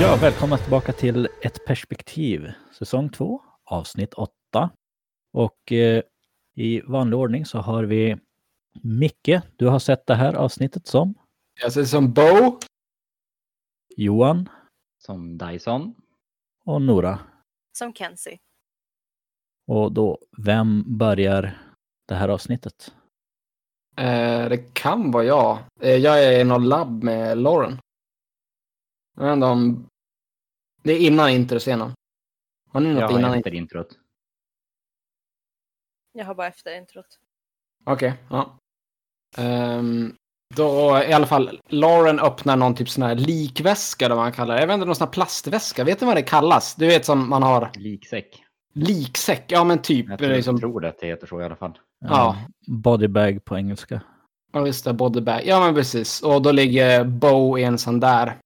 Ja, välkomna tillbaka till Ett perspektiv, säsong 2, avsnitt 8. Och eh, i vanlig ordning så har vi Micke, du har sett det här avsnittet som Jag ser som Bo. Johan Som Dyson. och Nora. Som Kenzie. Och då, vem börjar det här avsnittet? Eh, det kan vara jag. Eh, jag är i någon labb med Lauren. Inte om... Det är innan introscenen. Har ni något Jag har innan? efter introt. Jag har bara efter introt. Okej, ja. Ehm, då i alla fall, Lauren öppnar någon typ sån här likväska, eller vad man kallar det. Jag vet inte, någon sån här plastväska. Vet ni vad det kallas? Du vet som man har Liksäck. liksäck. Ja, men typ. Jag tror, liksom, tror att det heter så i alla fall. Ja. Bodybag på engelska. Ja, just det. Bodybag. Ja, men precis. Och då ligger Bo i en sån där.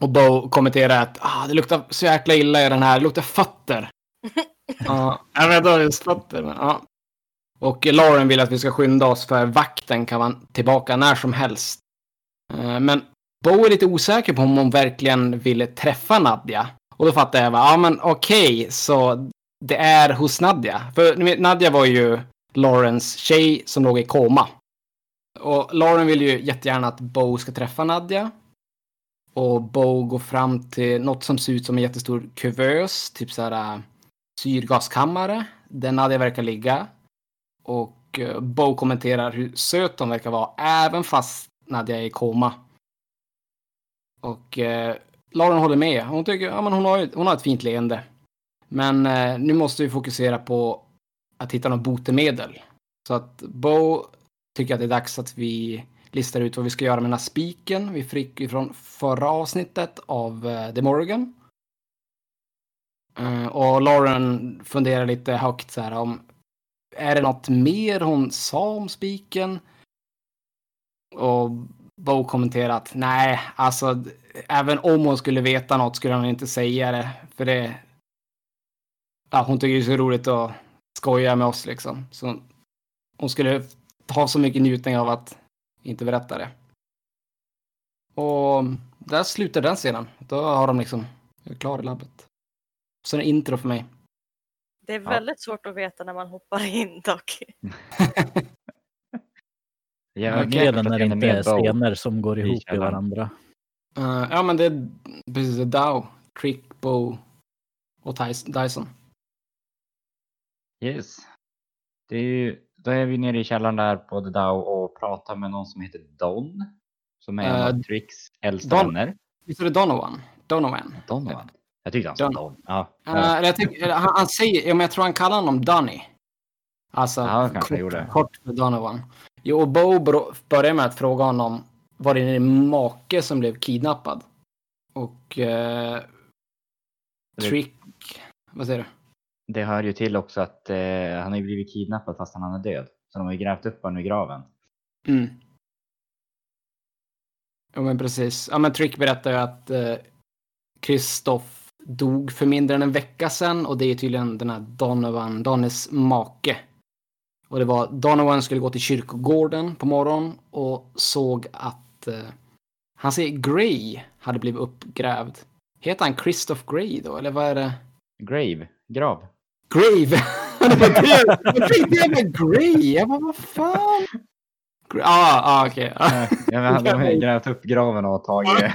Och Bo kommenterar att ah, det luktar så jäkla illa i den här. Det luktar fötter. ja, jag vet inte just fötter. Men, ja. Och Lauren vill att vi ska skynda oss för vakten kan vara tillbaka när som helst. Eh, Men Bo är lite osäker på om hon verkligen ville träffa Nadja. Och då fattar jag, ja men okej, så det är hos Nadja. För Nadja var ju Laurens tjej som låg i koma. Och Lauren vill ju jättegärna att Bo ska träffa Nadja. Och Bo går fram till något som ser ut som en jättestor kuvös, typ så här äh, syrgaskammare. syrgaskammare, där Nadja verkar ligga. Och äh, Bow Bo kommenterar hur söt de verkar vara, även fast Nadja är i koma. Och eh, Lauren håller med. Hon tycker, ja men hon har, hon har ett fint leende. Men eh, nu måste vi fokusera på att hitta något botemedel. Så att Bo tycker att det är dags att vi listar ut vad vi ska göra med den här spiken vi fick ifrån förra avsnittet av uh, The Morgan. Eh, och Lauren funderar lite högt så här om är det något mer hon sa om spiken? Och Bo kommenterar att nej, alltså även om hon skulle veta något skulle hon inte säga det. För det... Ja, hon tycker det är så roligt att skoja med oss liksom. Så hon skulle ha så mycket njutning av att inte berätta det. Och där slutar den scenen. Då har de liksom, jag är klar i labbet. Så en intro för mig. Det är Ja. väldigt svårt att veta när man hoppar in dock. Jag Redan jag när det inte är Bo. scener som går ihop i varandra. Eh, ja, men det är precis det. Dow, Trick, Bo och Dyson. Yes. Det är ju, då är vi nere i källaren där på The Dow och pratar med någon som heter Don. Som är en Eh, Tricks äldsta Don. vänner. Visst är det Donovan? Donovan. Donovan. Jag tyckte han sa Don. Don. Ja. Uh, jag tycker, han, han säger, ja, men jag tror han kallar honom Donny. Alltså, Ja, kort, gjorde. kort för Donovan. Jo, och Bo börjar med att fråga honom, var det din make som blev kidnappad? Och uh, Trick, vad säger du? Det hör ju till också att eh, han har blivit kidnappad fast han är död. Så de har ju grävt upp honom i graven. Mm. Ja, men precis. Ja, men Trick berättar ju att eh, Kristoff dog för mindre än en vecka sedan och det är tydligen den här Donovan, Donnes make. Och det var Donovan skulle gå till kyrkogården på morgonen och såg att eh, han ser Grey hade blivit uppgrävd. Heter han Christoph Grey då, eller vad är det? Grave. Grav. Grave! Jag tänkte Grey! Jag bara, vad fan? Ja, ah, ah, okej. Ja, men de har ju grävt upp graven och tagit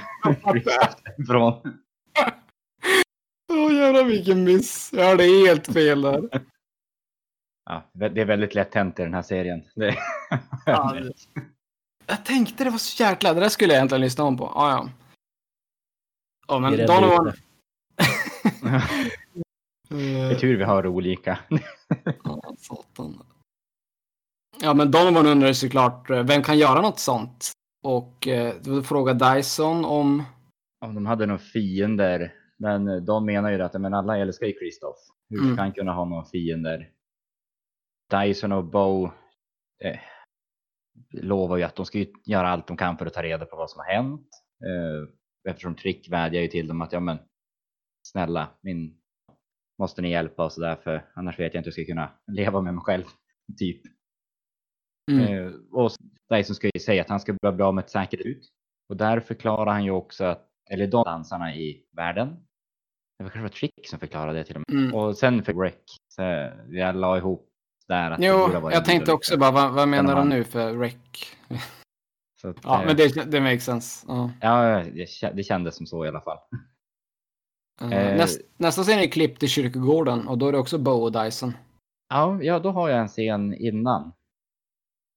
ifrån. Åh jävlar vilken miss. Jag hade helt fel där. Ja, det är väldigt lätt hänt i den här serien. Det... Ja, det- Jag tänkte det var så jäkla... Det där skulle jag egentligen lyssna om på. Ah, ja. Ja, Vi men Donovan... Det är tur vi har olika. Ja, satan. Ja, men Donovan undrar såklart, eh, vem kan göra något sånt? Och eh, då frågar Dyson om... Om de hade några fiender. Men de menar ju att men alla älskar ju Kristoff. Hur ska Mm. han kunna ha några fiender? Dyson och Bo eh, lovar ju att de ska göra allt de kan för att ta reda på vad som har hänt. Eh, eftersom Trick vädjar ju till dem att ja men snälla, min måste ni hjälpa oss där för annars vet jag inte hur jag ska kunna leva med mig själv. Typ. Mm. Eh, och Dyson ska ju säga att han ska bli bra med ett säkert ut. Och där förklarar han ju också att eller de dansarna i världen. Det var kanske var Trick som förklarade det till och med. Mm. Och sen för Rec, så jag la ihop där att det Jo, vara jag tänkte också bara, vad, vad menar de nu för rec? Så att, Ja, eh, men det, det makes sense. Ja. ja, det det kändes som så i alla fall. Eh, Eh. Näst, nästa scen är klipp till kyrkogården och då är det också Bo och Dyson. Ja, ja, då har jag en scen innan.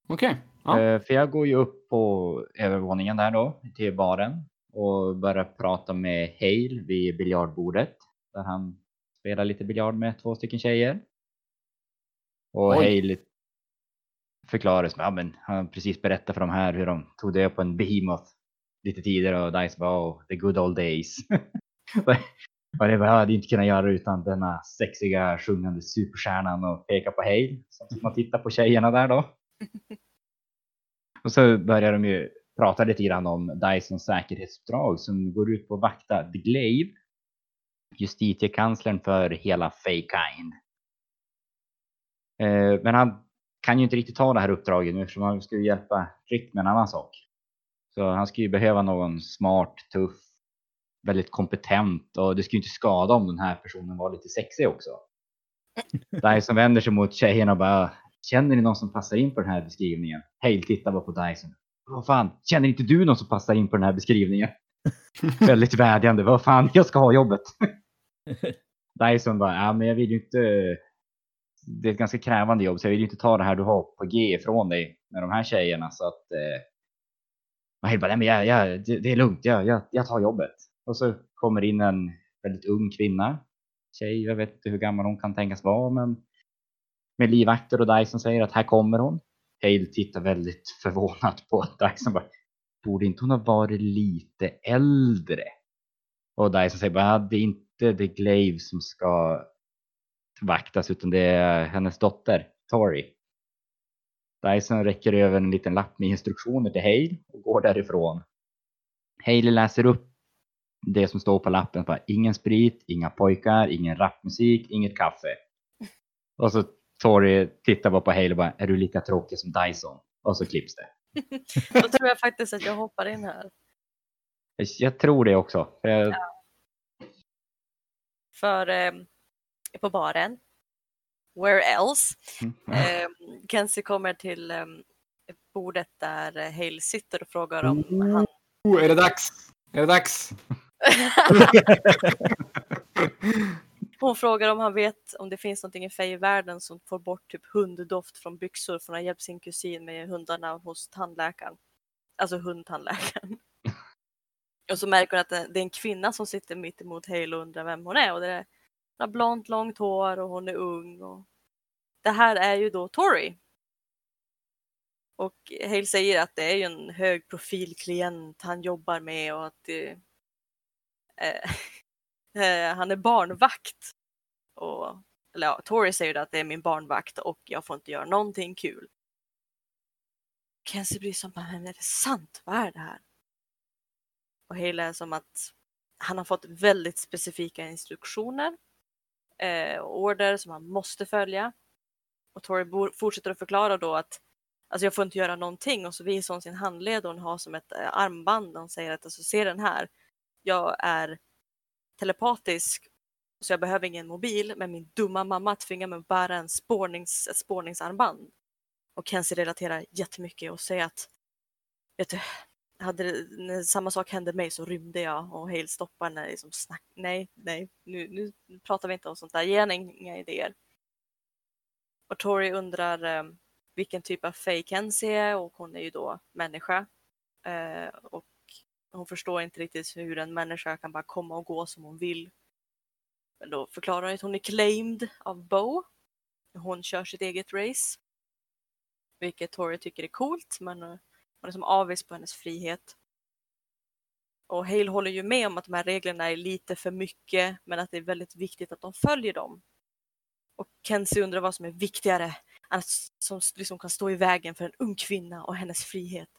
Okej. Ja. Eh, För jag går ju upp på övervåningen där då, till baren och börjar prata med Hale vid biljardbordet där han spelar lite biljard med två stycken tjejer. Och Oj. Hale förklarar som, ja men han precis berättat för de här hur de tog död på en behemoth lite tidigare och Dice bara, oh, the good old days. och det jag hade inte kunnat göra utan denna sexiga sjungande superstjärnan och peka på Hale. Så man tittar på tjejerna där då. Och så börjar de ju prata lite grann om Dysons säkerhetsuppdrag som går ut på att vakta The Glaive, justitiekanslern för hela Feykind. Eh, men han kan ju inte riktigt ta det här uppdraget nu eftersom han ska hjälpa Rick med en annan sak. Så han ska ju behöva någon smart, tuff, väldigt kompetent och det skulle inte skada om den här personen var lite sexig också. Dyson vänder sig mot tjejerna och bara Känner ni någon som passar in på den här beskrivningen? Hale tittar bara på Dyson. Vad fan, känner inte du någon som passar in på den här beskrivningen? Väldigt vädjande. Vad fan, jag ska ha jobbet. Dyson bara, ja men jag vill ju inte. Det är ett ganska krävande jobb så jag vill ju inte ta det här du har på G ifrån dig med de här tjejerna så att. Eh, Hale bara, nej men jag, jag, det, det är lugnt, jag, jag, jag tar jobbet. Och så kommer in en väldigt ung kvinna. Tjej, jag vet inte hur gammal hon kan tänkas vara men med livvakter och Dyson säger att här kommer hon. Hale tittar väldigt förvånat på Dyson. Bara, Borde inte hon ha varit lite äldre? Och Dyson säger bara, det är inte The Glaive som ska vaktas utan det är hennes dotter Tori. Dyson räcker över en liten lapp med instruktioner till Hale och går därifrån. Hale läser upp det som står på lappen. Bara, ingen sprit, inga pojkar, ingen rapmusik, inget kaffe. Och så Tori tittar bara på Hale och bara, är du lika tråkig som Dyson? Och så klipps det. Då tror jag faktiskt att jag hoppar in här. Jag- tror det också. För jag, För eh, på baren, where else, eh, Kenzie kommer till eh, bordet där Hale sitter och frågar om han... Oh, är det dags? Är det dags? Hon frågar om han vet om det finns någonting i Fey-världen som får bort typ hunddoft från byxor från att ha hjälpt sin kusin med hundarna hos tandläkaren. Alltså hundtandläkaren. Och så märker hon att det är en kvinna som sitter mitt emot Hale och undrar vem hon är. Och det är, hon har blont, långt hår och hon är ung. Och... Det här är ju då Tori. Och Hale säger att det är ju en hög profilklient han jobbar med och att det, Eh, eh, han är barnvakt. Och, eller ja, Tori säger att det är min barnvakt och jag får inte göra någonting kul. Kenzie blir som, men är det sant? Vad är det här? Och Hale är som att han har fått väldigt specifika instruktioner. Eh, order som han måste följa. Och Tori fortsätter att förklara då att alltså jag får inte göra någonting och så visar hon sin handled och hon har som ett eh, armband och hon säger att alltså, se den här. Jag är telepatisk så jag behöver ingen mobil men min dumma mamma tvingar mig att bära en spårnings, ett spårningsarmband. Och Kenzie relaterar jättemycket och säger att vet du, hade det, när samma sak hände mig så rymde jag och Hale stoppar när liksom snack, nej, nej, nu, nu pratar vi inte om sånt där, ge henne inga idéer. Och Tori undrar eh, vilken typ av fake Kenzie är och hon är ju då människa. Eh, och hon förstår inte riktigt hur en människa kan bara komma och gå som hon vill. Men då förklarar hon att hon är claimed av Bo. Hon kör sitt eget race. Vilket Tori tycker är coolt men eh, hon är som avis på hennes frihet. Och Hale håller ju med om att de här reglerna är lite för mycket men att det är väldigt viktigt att de följer dem. Och Kenzie undrar vad som är viktigare att som liksom kan stå i vägen för en ung kvinna och hennes frihet.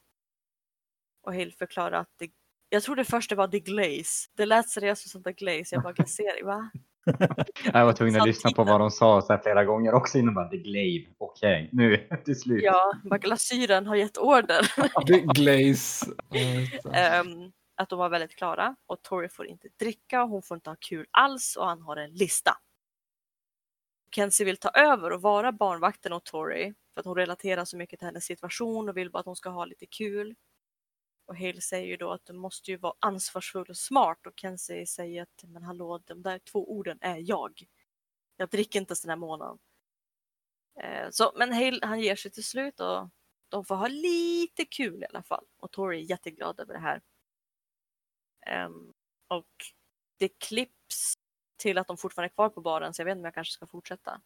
Och Hale förklarar att det, jag trodde först det var The Glaze. Det lät seriöst som The Glaze. Jag bara glaserar, va? jag var tvungen att lyssna på vad de sa så här flera gånger också innan bara, the glaive. Okej, nu till slut. Ja, bara glasyren har gett order. The Glaze. Ehm, att de var väldigt klara och Tori får inte dricka, hon får inte ha kul alls och han har en lista. Kenzie vill ta över och vara barnvakten åt Tori för att hon relaterar så mycket till hennes situation och vill bara att hon ska ha lite kul. Och Hale säger ju då att du måste ju vara ansvarsfull och smart och Kenzie säger att men hallå, de där två orden är jag. Jag dricker inte den här månaden. Eh, så, men Hale han ger sig till slut och de får ha lite kul i alla fall. Och Tori är jätteglad över det här. Um, och det klipps till att de fortfarande är kvar på baren så jag vet inte om jag kanske ska fortsätta.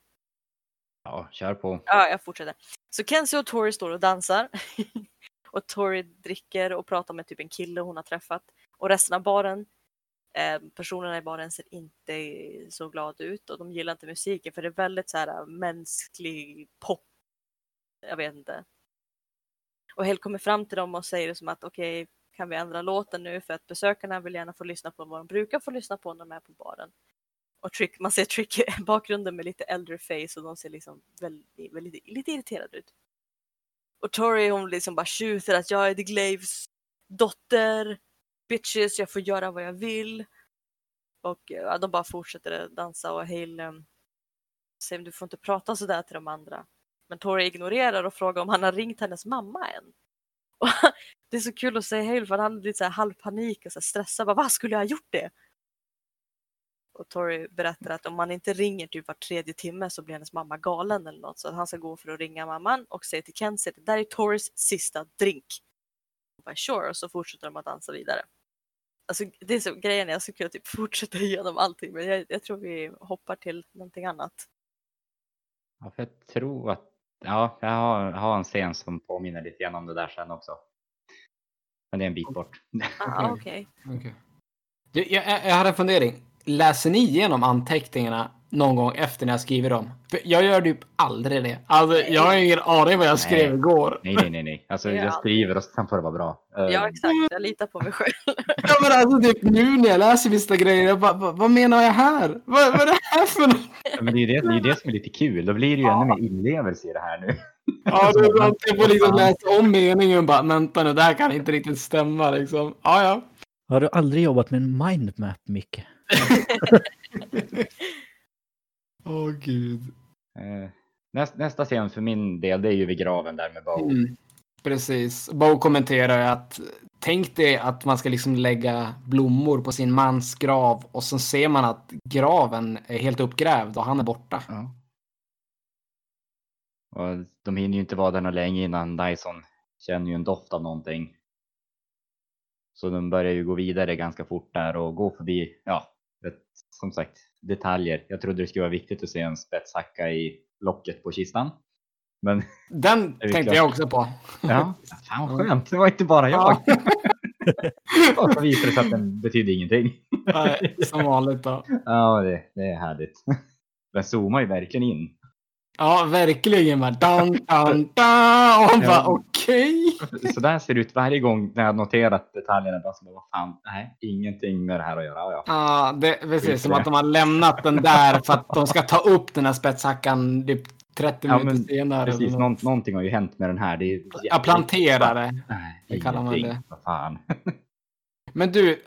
Ja, kör på. Ja, jag fortsätter. Så Kenzie och Tori står och dansar. och Tori dricker och pratar med typ en kille hon har träffat. Och resten av baren, eh, personerna i baren ser inte så glada ut och de gillar inte musiken för det är väldigt så här eh, mänsklig pop. Jag vet inte. Och Hell kommer fram till dem och säger som att okej, okay, kan vi ändra låten nu för att besökarna vill gärna få lyssna på vad de brukar få lyssna på när de är på baren. Och Trick, man ser Trick i bakgrunden med lite äldre face och de ser liksom väldigt, väldigt lite irriterade ut. Och Tori hon liksom bara tjuter att jag är The Glaves dotter, bitches, jag får göra vad jag vill. Och eh, ja, de bara fortsätter dansa och Hale um, eh, säger du får inte prata sådär till de andra. Men Tori ignorerar och frågar om han har ringt hennes mamma än. Och det är så kul att säga Hale för han blir så här halvpanik och så stressad. Bara, Vad skulle jag ha gjort det? Och Tori berättar att om man inte ringer typ var tredje timme så blir hennes mamma galen eller något. Så att han ska gå för att ringa mamman och säga till Kenzie att det där är Toris sista drink. Och bara, sure, och så fortsätter de att dansa vidare. Alltså, det är så, grejen är jag skulle kunna typ fortsätta igenom allting men jag, jag tror vi hoppar till någonting annat. Ja, för jag tror att ja, jag har, har en scen som påminner lite grann om det där sen också. Men det är en bit bort. Ah, okay. okay. Jag, jag, jag hade en fundering läser ni igenom anteckningarna någon gång efter när jag skriver dem? För jag gör typ aldrig det. Alltså, jag har ingen aning vad jag skrev igår. Nej, nej, nej, nej. Alltså, jag skriver och sen får det vara bra. Ja, eh, exakt. Jag litar på mig själv. ja, men alltså typ nu när jag läser vissa grejer, jag bara, vad, vad menar jag här? Vad, vad är det här för något? Ja, men det är ju det, det, är det som är lite kul. Då blir det ju ja. ännu mer inlevelse i det här nu. Ja, det är. Jag får liksom läsa om meningen och bara, vänta nu, det här kan inte riktigt stämma liksom. Ja, ja. Har du aldrig jobbat med en mindmap, Micke? Åh oh, gud. Eh, näst, nästa scen för min del, det är ju vid graven där med Bo. Mm, precis. Bo kommenterar att tänk dig att man ska liksom lägga blommor på sin mans grav och så ser man att graven är helt uppgrävd och han är borta. Ja. Och de hinner ju inte vara där länge innan Dyson känner ju en doft av någonting. Så de börjar ju gå vidare ganska fort där och gå förbi, ja, som sagt, detaljer. Jag trodde det skulle vara viktigt att se en spetshacka i locket på kistan. Men Den tänkte klart. jag också på. Ja, fan vad skönt. Det var inte bara jag. och så visade det sig att den betydde ingenting. Nej, som vanligt då. Ja, det, det är härligt. Den zoomar ju verkligen in. Ja, verkligen. Bara, down, down, down. Och bara okej. Okay. Så där ser det ut varje gång när jag noterat detaljerna. Bara, så bara, vad fan, nej, ingenting med det här att göra. Ja, ja det precis som att de har lämnat den där för att de ska ta upp den här spetshackan typ 30 ja, minuter senare. Precis, någon, någonting har ju hänt med den här. Det är, ja, planterare. Nej, det kallar man det. Vad fan. Men du,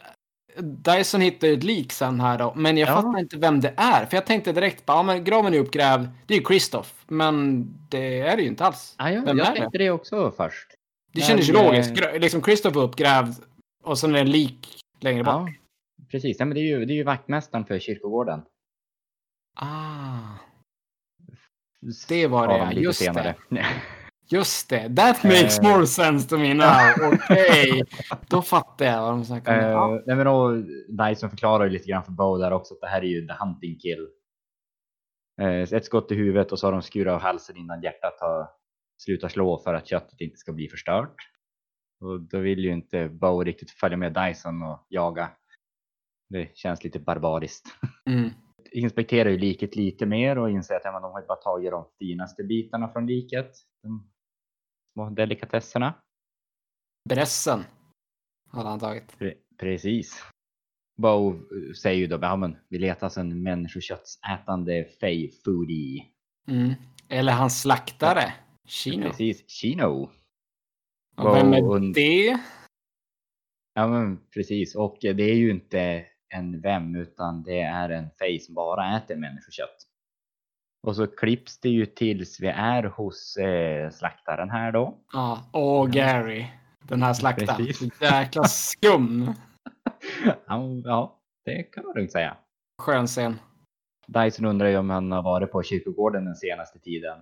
Dyson hittar ju ett lik sen här då, men jag ja. fattar inte vem det är. För jag tänkte direkt bara, ja men graven är uppgrävd, det är ju Kristoff. Men det är det ju inte alls. Ja, jag, vem jag tänkte det? det också först. Det men, kändes ju logiskt. Liksom Kristoff är uppgrävd och sen är det en lik längre bort. Ja, precis. Ja, men det är ju, det är ju vaktmästaren för kyrkogården. Ah. Det var det, just senare. det. Just det, that makes uh, more sense to me now. Okej, okay. då fattar jag vad de snackar om. Uh, nej, men då, Dyson förklarar ju lite grann för Bo där också att det här är ju the hunting kill. Uh, ett skott i huvudet och så har de skurit av halsen innan hjärtat har slutat slå för att köttet inte ska bli förstört. Och då vill ju inte Bo riktigt följa med Dyson och jaga. Det känns lite barbariskt. Mm. Inspekterar ju liket lite mer och inser att ja, de har bara tagit de finaste bitarna från liket. De små delikatesserna. Bressen hade han tagit. Pre precis. Bo säger ju då, ja men vi letar alltså en människoköttsätande fey foodie. Mm. Eller hans slaktare, Chino. Precis, Chino. Och vem är det? Ja, men precis. Och det är ju inte en vem, utan det är en fej som bara äter människokött. Och så klipps det ju tills vi är hos eh, slaktaren här då. Ja, och Gary. Den här slaktaren. Jäkla skum. ja, det kan man lugnt säga. Skön scen. Dyson undrar ju om han har varit på kyrkogården den senaste tiden.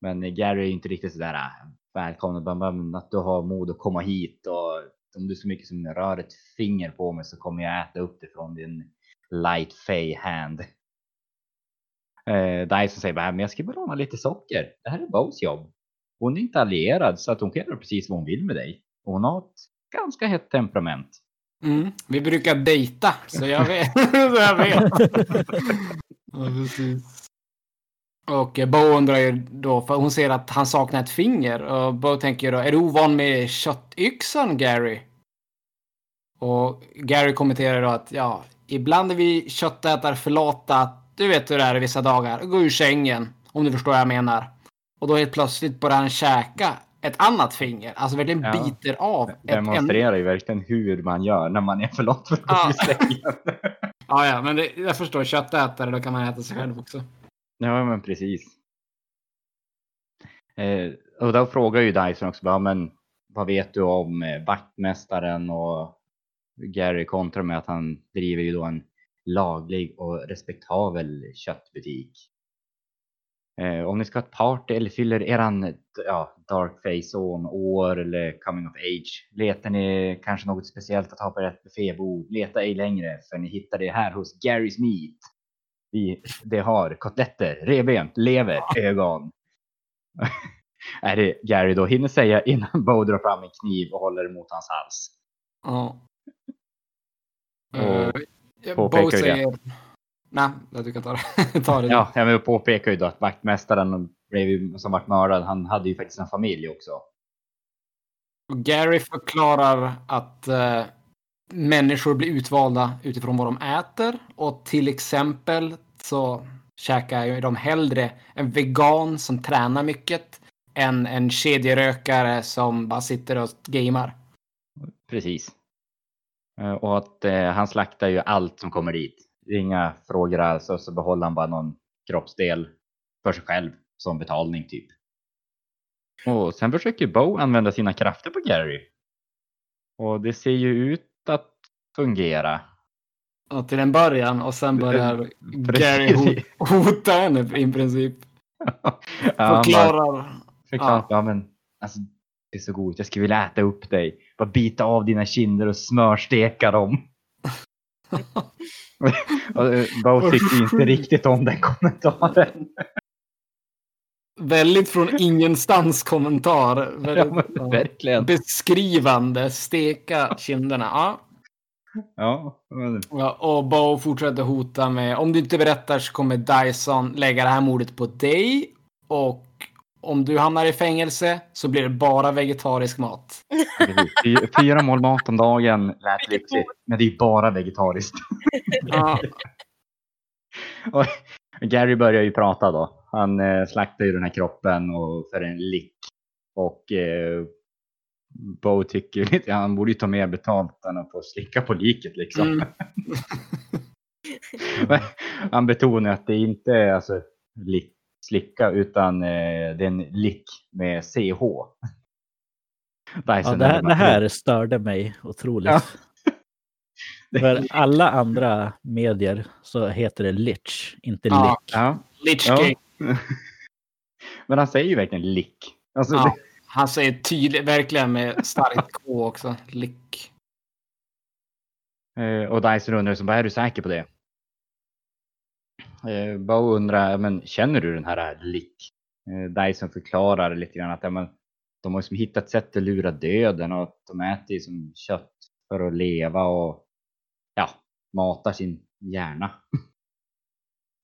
Men Gary är ju inte riktigt sådär äh, välkommen. Att du har mod att komma hit och om du så mycket som rör ett finger på mig så kommer jag äta upp det från din light fay hand. Eh, Dyson säger bara, men jag ska bara låna lite socker. Det här är Bows jobb. Hon är inte allierad så att hon kan göra precis vad hon vill med dig. Och hon har ett ganska hett temperament. Mm. Vi brukar dejta, så jag vet. så jag vet. ja, precis. Och Bo undrar ju då, för hon ser att han saknar ett finger. Och Bo tänker ju då, är du ovan med köttyxan Gary? Och Gary kommenterar då att ja, ibland är vi köttätare för lata. Du vet hur det är vissa dagar. Gå ur sängen, om du förstår vad jag menar. Och då helt plötsligt börjar han käka ett annat finger. Alltså verkligen Ja. biter av. Demonstrerar ju verkligen hur man gör när man är för långt för Ja. Ja, ja, men det, jag förstår. Köttätare, då kan man äta sig själv också. Ja, men precis. Eh, och då frågar ju Dyson också, bara, men vad vet du om eh, vaktmästaren och Gary kontrar med att han driver ju då en laglig och respektabel köttbutik. Eh, om ni ska ha ett party eller fyller eran ja, dark face on år eller coming of age. Letar ni kanske något speciellt att ha på ert buffébord? Leta ej längre för ni hittar det här hos Garys Meat. Vi, det har kotletter, revben, lever, ögon. är det Gary då hinner säga innan Bo drar fram en kniv och håller emot hans hals. Ja. Uh, påpekar ju det. Nej, du kan ta det. ta det. Ja, jag vill påpeka ju då att vaktmästaren blev som vart mördad, han hade ju faktiskt en familj också. Och Gary förklarar att eh, människor blir utvalda utifrån vad de äter. Och till exempel så käkar ju de hellre en vegan som tränar mycket än en kedjerökare som bara sitter och gamer. Precis. Eh, Och att eh, han slaktar ju allt som kommer dit. Inga frågor alls och så behåller han bara någon kroppsdel för sig själv som betalning typ. Och sen försöker Bo använda sina krafter på Gary. Och det ser ju ut att fungera. Och till en början och sen börjar Gary hota henne i princip. Ja, han bara Förklarar. förklarar, ja. men alltså det är så gott, jag skulle vilja äta upp dig. Bara bita av dina kinder och smörsteka dem. eh, Bo tyckte inte riktigt om den kommentaren. Väldigt från ingenstans kommentar. Väldigt, ja. verkligen. Beskrivande. Steka kinderna. Ja. Ja, Ja, och Bo fortsätter hota med om du inte berättar så kommer Dyson lägga det här mordet på dig. Och om du hamnar i fängelse så blir det bara vegetarisk mat. Fyra mål mat om dagen lät lyxigt, men det är bara vegetariskt. Ja, Och Gary börjar ju prata då. Han eh, slaktar ju den här kroppen och för en lick. Och eh, Bo tycker lite, han borde ju ta mer betalt än att få slicka på liket liksom. Mm. Han betonar att det inte är alltså lick, slicka utan eh, det är en lick med CH. Ja, det, här, det här störde mig otroligt. Ja. För alla andra medier så heter det Lich, inte Ja. Lick. Ja, Lich Ja. Men han säger ju verkligen lick. Alltså, Ja, han säger tydligt, verkligen med starkt K också. Lick. Eh, och Dyson undrar så bara, är du säker på det? Eh, Bo undrar, men känner du den här Lick? Eh, Dyson förklarar lite grann att ja, men, de har ju som hittat sätt att lura döden och att de äter ju som kött för att leva och ja, matar sin hjärna.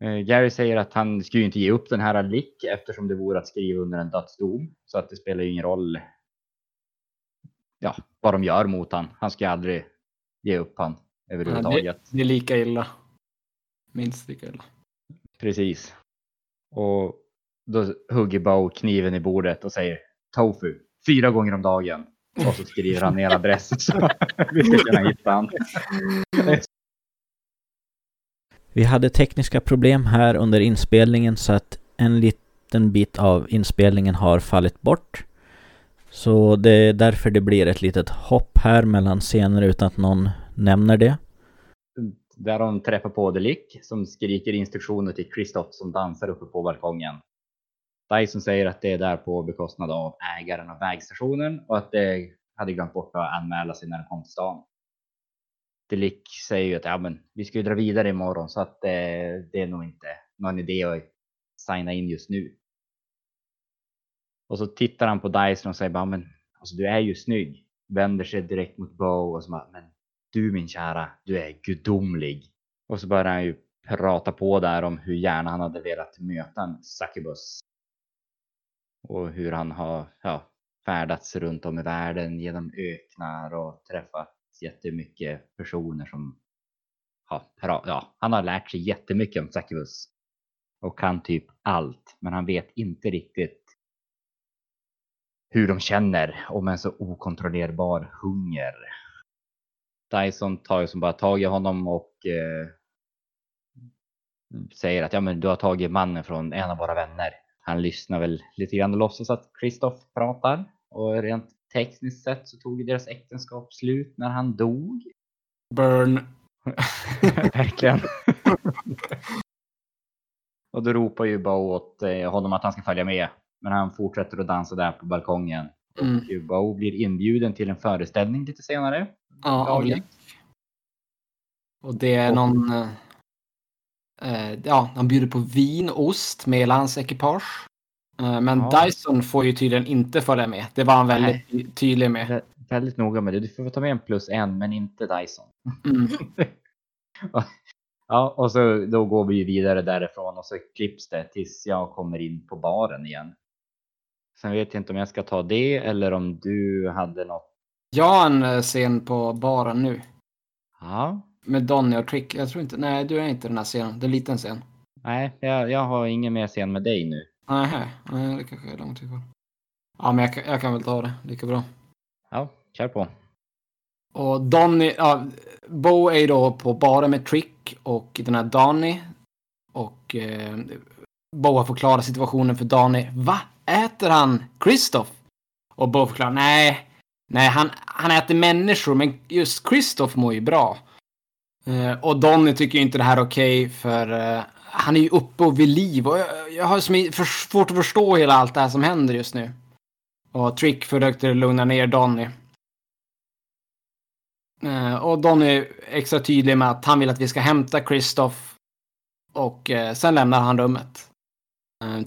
Eh, Gary säger att han skulle inte ge upp den här Lick eftersom det vore att skriva under en dödsdom. Så att det spelar ju ingen roll ja, vad de gör mot han. Han ska aldrig ge upp han överhuvudtaget. Det är lika illa. Minst lika illa. Precis. Och då hugger Bo kniven i bordet och säger tofu fyra gånger om dagen. Och så skriver han ner adressen så vi ska kunna hitta honom. Vi hade tekniska problem här under inspelningen så att en liten bit av inspelningen har fallit bort. Så det är därför det blir ett litet hopp här mellan scener utan att någon nämner det. Där de träffar på Delic som skriker instruktioner till Kristoff som dansar uppe på balkongen. Dyson säger att det är där på bekostnad av ägaren av vägstationen och att det hade glömt bort att anmäla sig när de kom till stan. Delic säger ju att ja, men, vi ska ju dra vidare imorgon så att eh, det är nog inte någon idé att signa in just nu. Och så tittar han på Dyson och säger bara, men alltså, du är ju snygg. Vänder sig direkt mot Bo och så bara, men du min kära, du är gudomlig. Och så börjar han ju prata på där om hur gärna han hade velat möta en Succubus. Och hur han har ja, färdats runt om i världen genom öknar och träffat jättemycket personer som ja, ja, han har lärt sig jättemycket om Succubus. Och kan typ allt, men han vet inte riktigt hur de känner om en så okontrollerbar hunger. Dyson tar ju som bara tag i honom och eh, säger att ja, men du har tagit mannen från en av våra vänner. Han lyssnar väl lite grann och låtsas att Kristoff pratar och rent tekniskt sett så tog deras äktenskap slut när han dog. Burn. Verkligen. och då ropar ju Bo åt eh, honom att han ska följa med. Men han fortsätter att dansa där på balkongen. Mm. Och Bo blir inbjuden till en föreställning lite senare. Ja, av. Och det är någon... eh, Eh, ja, han bjuder på vin och ost med hela hans ekipage. Eh, men Ja. Dyson får ju tydligen inte följa med. Det var han väldigt ty- tydlig med. Vä- Väldigt noga med det. Du får ta med en plus en, men inte Dyson. Mm. Ja, och så då går vi ju vidare därifrån och så klipps det tills jag kommer in på baren igen. Sen vet jag inte om jag ska ta det eller om du hade något. Jag har en eh, scen på baren nu. Ja, Med Donny och Trick. Jag tror inte... Nej, du är inte den här scenen. Det är en liten scen. nej, jag, jag har ingen mer scen med dig nu. Nej, det kanske är långt kvar. Ja, men jag, jag kan väl ta det lika bra. Ja, kör på. Och Donny, ja, Bo är ju då på baren med Trick och den här Donny. Och eh, Bo har förklarat situationen för Donny. Va? Äter han Kristoff? Och Bo förklarar, nej, nej, han, han äter människor, men just Kristoff mår ju bra. Uh, och Donny tycker ju inte det här är okej, för uh, han är ju uppe och vid liv. Och jag, jag har för, svårt att förstå hela allt det här som händer just nu. Och Trick försökte lugna ner Donny. Uh, och Donny är extra tydlig med att han vill att vi ska hämta Kristoff. Och sen lämnar han rummet.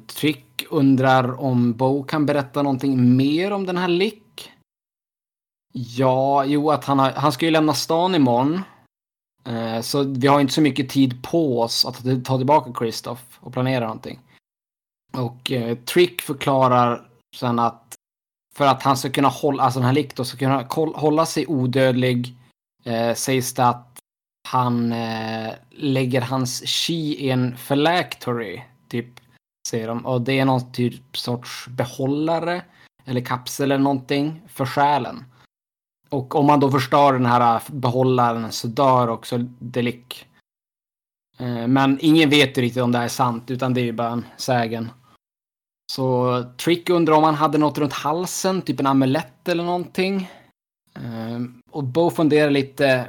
Trick undrar om Bo kan berätta någonting mer om den här Lick. Ja, jo att han, har, han ska ju lämna stan imorgon. Eh, så vi har inte så mycket tid på oss att ta- tillbaka Kristoff och planera någonting. Och eh, Trick förklarar sen att för att han ska kunna hålla, alltså den här Lick då ska kunna hålla sig odödlig eh, sägs det att han eh, lägger hans chi i en phylactery, typ, säger de. Och det är någon typ sorts behållare eller kapsel eller någonting för själen. Och om man då förstör den här behållaren så dör också Delic. Eh, men ingen vet ju riktigt om det här är sant, utan det är ju bara en sägen. Så Trick undrar om han hade något runt halsen, typ en amulett eller någonting. Eh, och Bo funderar lite.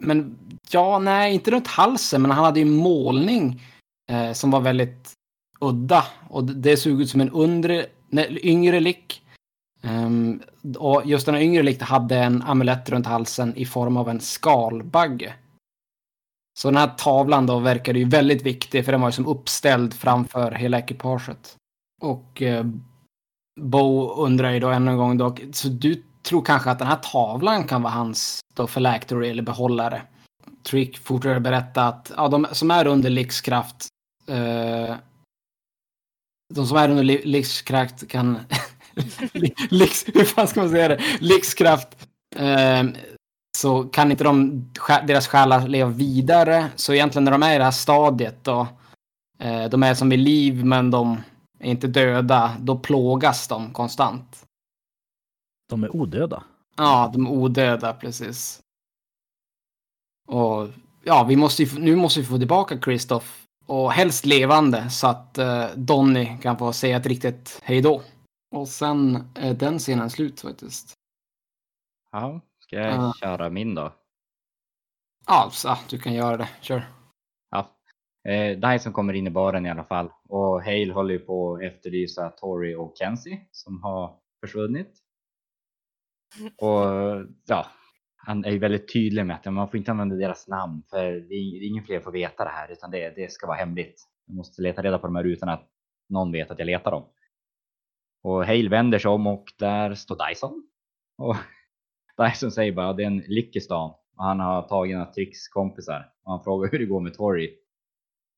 Men ja, nej, inte runt halsen, men han hade ju målning eh, som var väldigt udda. Och det- såg ut som en undre, nej, yngre lick. Um, och just den här yngre likt hade en amulett runt halsen i form av en skalbagge. Så den här tavlan då verkade ju väldigt viktig för den var ju som uppställd framför hela ekipaget. Och eh, Bo undrar ju då ännu en gång då, så du tror kanske att den här tavlan kan vara hans då phylactery eller behållare. Trick fortsätter berätta att ja, de som är under livskraft eh, de som är under li- livskraft kan li- livs, hur fan ska man säga det? Livskraft eh, så kan inte de, deras själar leva vidare. Så egentligen när de är i det här stadiet då, eh, de är som vid liv men de är inte döda, då plågas de konstant. De är odöda. Ja, de är odöda, precis. Och ja, vi måste ju, nu måste vi få tillbaka Kristoff. Och helst levande så att uh, Donny kan få säga ett riktigt hejdå. Och sen är den scenen slut faktiskt. Ja, ska jag Ja. köra min då? Ja, så, du kan göra det. Kör. Ja. Eh, Dyson kommer in i baren i alla fall och Hale håller ju på att efterlysa Tori och Kenzie som har försvunnit. Och ja, han är ju väldigt tydlig med att man får inte använda deras namn för det är ingen fler får veta det här utan det, det ska vara hemligt. Jag måste leta reda på de här utan att någon vet att jag letar dem. Och Hale vänder sig om och där står Dyson. Och Dyson säger bara det är en lyck i stan och han har tagit några Tricks kompisar och han frågar hur det går med Tori.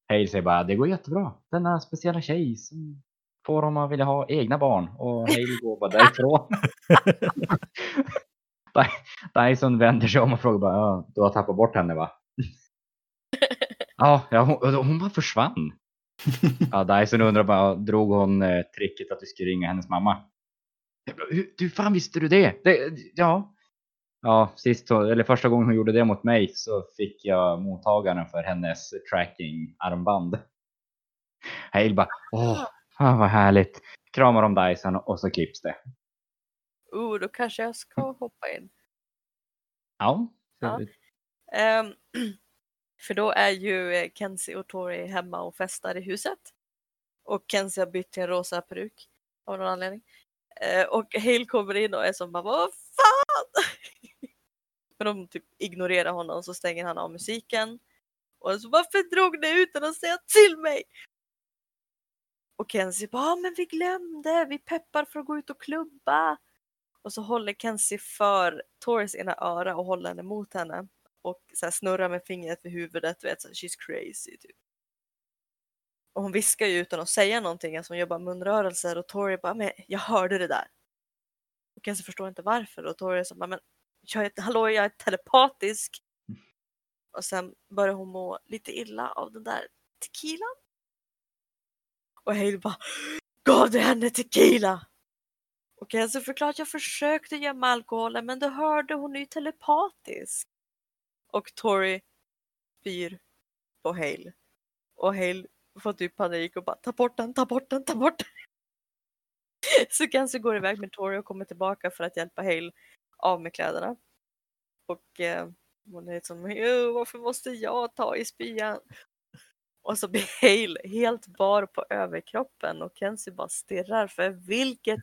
Hale säger bara det går jättebra. Denna speciella tjej som får dem att vilja ha egna barn och Hale går bara därifrån. Dyson vänder sig om och frågar bara ja, du har tappat bort henne va? ja, ja hon, hon bara försvann. Ja, Dyson undrar bara, drog hon eh, tricket att du skulle ringa hennes mamma? Hur, fan visste du det? det ja. Ja, sist, eller första gången hon gjorde det mot mig så fick jag mottagaren för hennes tracking-armband. Hale bara, åh, fan vad härligt. Kramar om Dyson och så klipps det. Oh, då kanske jag ska hoppa in. Ja. Ja. Ehm, för då är ju eh, Kenzie och Tori hemma och festar i huset. Och Kenzie har bytt till en rosa peruk av någon anledning. Eh, och Hale kommer in och är som bara vad fan! Men de typ ignorerar honom så stänger han av musiken. Och så varför drog ni utan att säga till mig? Och Kenzie bara, "Ja, men vi glömde, vi peppar för att gå ut och klubba. Och så håller Kenzie för Torres ena öra och håller henne mot henne. Och så här snurrar med fingret vid huvudet, du vet så här, she's crazy typ. Och hon viskar ju utan att säga någonting, alltså hon gör bara munrörelser och Tori bara, men jag hörde det där. Och Kenzie förstår inte varför och Tori är så bara, men jag är, hallå jag är telepatisk. Och sen börjar hon må lite illa av den där tequilan. Och Hale bara, gav du henne tequila? Och Kenzie alltså förklarar att jag försökte gömma alkoholen men du hörde hon är ju telepatisk. Och Tori spyr på Hale. Och Hale får typ panik och bara ta bort den, ta bort den, ta bort den. Så Kenzie går iväg med Tori och kommer tillbaka för att hjälpa Hale av med kläderna. Och eh, hon är som, varför måste jag ta i spyan? Och så blir Hale helt bar på överkroppen och Kenzie bara stirrar för vilket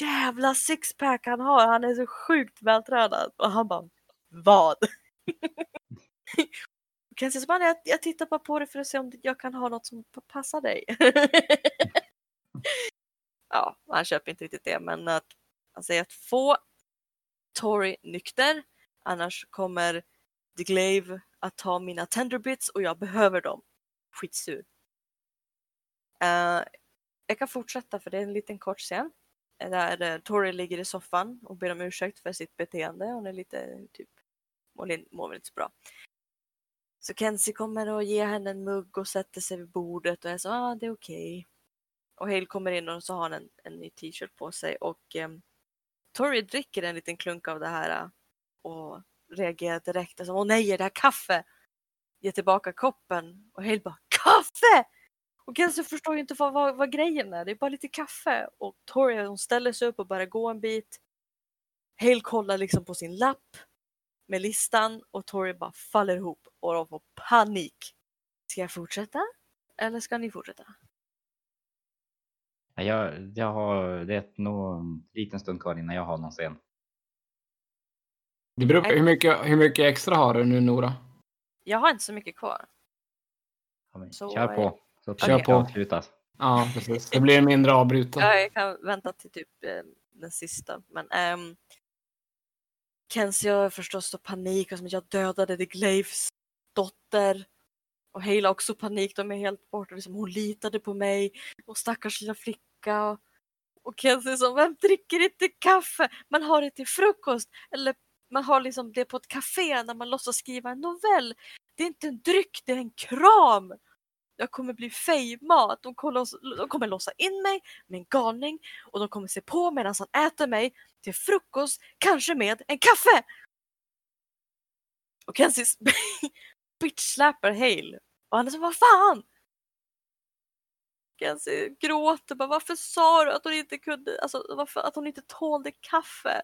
jävla sixpack han har. Han är så sjukt vältränad. Och han bara, vad? Kenzie bara, jag, jag tittar bara på det för att se om jag kan ha något som passar dig. ja, han köper inte riktigt det, men att han säger att få Tori nykter, annars kommer The Glaive att ta mina tenderbits och jag behöver dem. Skitsur. Uh, eh, jag kan fortsätta för det är en liten kort scen. Där eh, Tori ligger i soffan och ber om ursäkt för sitt beteende. Hon är lite typ, mår, mår väl inte så bra. Så Kenzie kommer och ger henne en mugg och sätter sig vid bordet och är så ah, det är okej. Och Hale kommer in och så har han en, en ny t-shirt på sig och eh, Tori dricker en liten klunk av det här eh, och reagerar direkt. Alltså, Åh nej, är det här kaffe? Ger tillbaka koppen och Hale bara kaffe! Och Kenzie förstår ju inte vad, vad, vad grejen är. Det är bara lite kaffe. Och Tori hon ställer sig upp och börjar gå en bit. Hale kollar liksom på sin lapp med listan och Tori bara faller ihop och de får panik. Ska jag fortsätta? Eller ska ni fortsätta? Ja, Jag, jag har, det är nog en liten stund kvar innan jag har någon scen. Det beror på hur mycket, hur mycket extra har du nu Nora? Jag har inte så mycket kvar. Ja, men Så, Kör på. Så Kör okay. på. avslutas. Ja, precis. Det blir mindre avbruten. Ja, jag kan vänta till typ eh, den sista. Men um, Kenzie har förstås så panik och som jag dödade The Glaives dotter. Och har också panik, de är helt borta. Liksom, hon litade på mig. Och stackars lilla flicka. Och, och Kenzie som, vem dricker inte kaffe? Man har det till frukost. Eller man har liksom det på ett café när man låtsas skriva en novell. Det är inte en dryck, det är en kram. Jag kommer bli fejmat. De kommer, låsa, de kommer låsa in mig med en galning och de kommer se på medan han äter mig till frukost, kanske med en kaffe. Och Kenzie bitch-släpar Hale. Och han är så vad fan? Kenzie gråter bara, varför sa du att hon inte kunde, alltså varför, att hon inte tålde kaffe?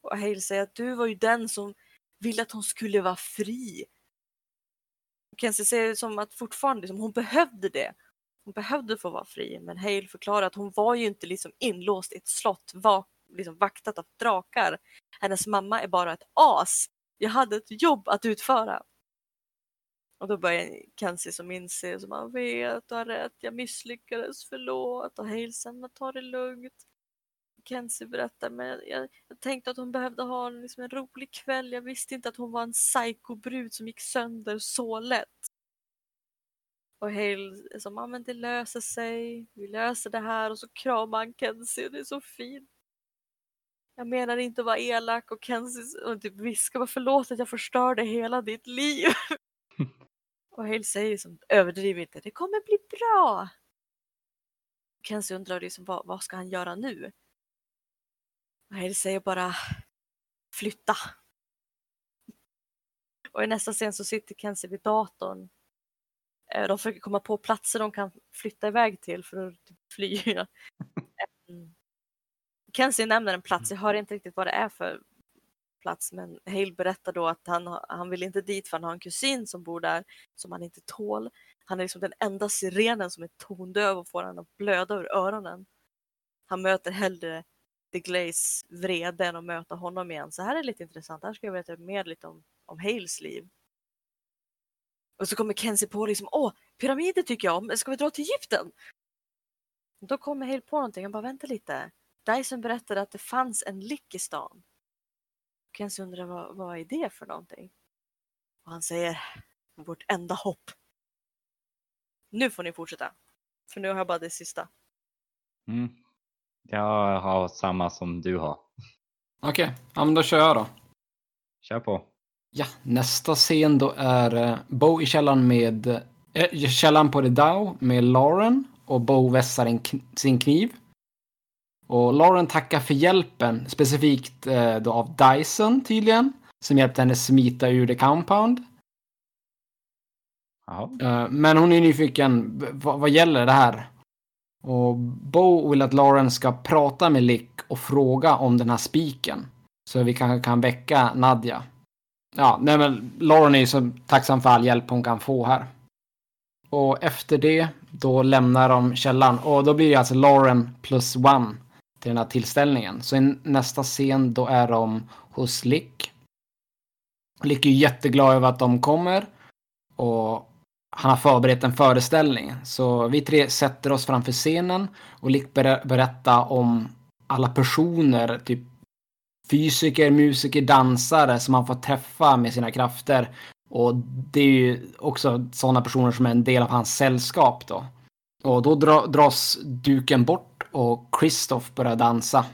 Och Hale säger att du var ju den som ville att hon skulle vara fri. Kenzie ser det som att fortfarande liksom, hon behövde det. Hon behövde få vara fri, men Hale förklarar att hon var ju inte liksom inlåst i ett slott var, liksom vaktat av drakar. Hennes mamma är bara ett as. Jag hade ett jobb att utföra. Och då börjar Kenzie som inser som man vet, du har rätt, jag misslyckades, förlåt. Och Hale sen, ta det lugnt. Kenzie berättar, men jag, jag tänkte att hon behövde ha en, liksom en rolig kväll. Jag visste inte att hon var en psykobrud som gick sönder så lätt. Och Hale är som, ja men det löser sig, vi löser det här och så kramar han Kenzie och det är så fint. Jag menar inte att vara elak och Kenzie och typ viskar bara förlåt att jag förstörde hela ditt liv. och Hale säger som överdriv inte, det kommer bli bra. Kenzie undrar liksom, vad, vad ska han göra nu? Och Hale säger bara flytta. Och i nästa scen så sitter Kenzie vid datorn. Eh, De försöker komma på platser de kan flytta iväg till för att typ fly. Mm. Kenzie nämner en plats, jag hör inte riktigt vad det är för plats men Hale berättar då att han, han vill inte dit för han har en kusin som bor där som han inte tål. Han är liksom den enda sirenen som är tondöv och får han att blöda ur öronen. Han möter hellre The Glaze vrede att möta honom igen. Så här är lite intressant, här ska jag veta mer lite om, om Hales liv. Och så kommer Kenzie på liksom, åh, pyramider tycker jag om, ska vi dra till Egypten? Då kommer Hale på någonting, han bara vänta lite. Dyson berättade att det fanns en lick i stan. Kenzie undrar vad, vad är det för någonting? Och han säger vårt enda hopp. Nu får ni fortsätta. För nu har jag bara det sista. Mm. Jag har samma som du har. Okej, ja men då kör jag då. Kör på. Ja, nästa scen då är eh, Bo i källaren med äh, källaren på The Dow med Lauren och Bo vässar kn- sin kniv. Och Lauren tackar för hjälpen, specifikt eh, då av Dyson tydligen, som hjälpte henne smita ur The Compound. Jaha. Eh, Men hon är nyfiken, vad, vad gäller det här? Och Bo vill att Lauren ska prata med Lick och fråga om den här spiken. Så vi kanske kan väcka Nadja. Ja, nej men Lauren är ju så tacksam för all hjälp hon kan få här. Och efter det, då lämnar de källan. Och då blir det alltså Lauren plus one till den här tillställningen. Så i nästa scen, då är de hos Lick. Lick är ju jätteglad över att de kommer. Och han har förberett en föreställning. Så vi tre sätter oss framför scenen och Lick ber- berättar om alla personer, typ fysiker, musiker, dansare som han får träffa med sina krafter. Och det är ju också sådana personer som är en del av hans sällskap då. Och då dra, dras duken bort och Christoph börjar dansa.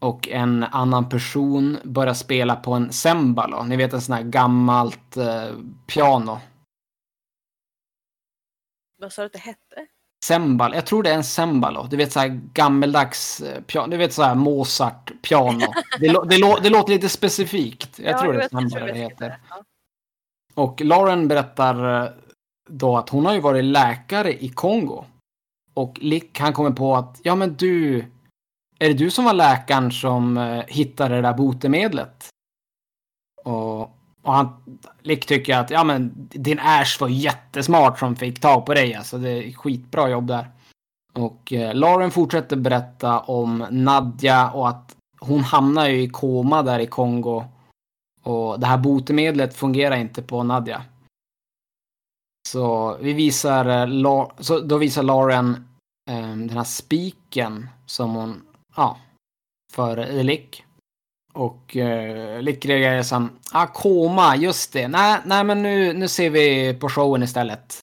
Och en annan person börjar spela på en cembalo. Ni vet en sån här gammalt eh, piano. Vad sa du att det hette? Cembal, jag tror det är en cembalo. Du vet så här gammeldags eh, piano. Du vet så här Mozart-piano. Det, lå- det, lå- det låter lite specifikt. Jag tror jo, det är tror jag det heter. det. Ja. Och Lauren berättar eh, då att hon har ju varit läkare i Kongo. Och Lick han kommer på att, ja men du, är det du som var läkaren som eh, hittade det där botemedlet? Och, och han, Lick tycker att, ja men din Ash var jättesmart som fick tag på dig alltså. Det är skitbra jobb där. Och eh, Lauren fortsätter berätta om Nadja och att hon hamnar ju i koma där i Kongo. Och det här botemedlet fungerar inte på Nadja. Så vi visar, eh, La- så då visar Lauren eh, den här spiken som hon, ja, för Lick. Och eh, Lick reagerar som, ah koma, just det. Nej, nej men nu, nu ser vi på showen istället.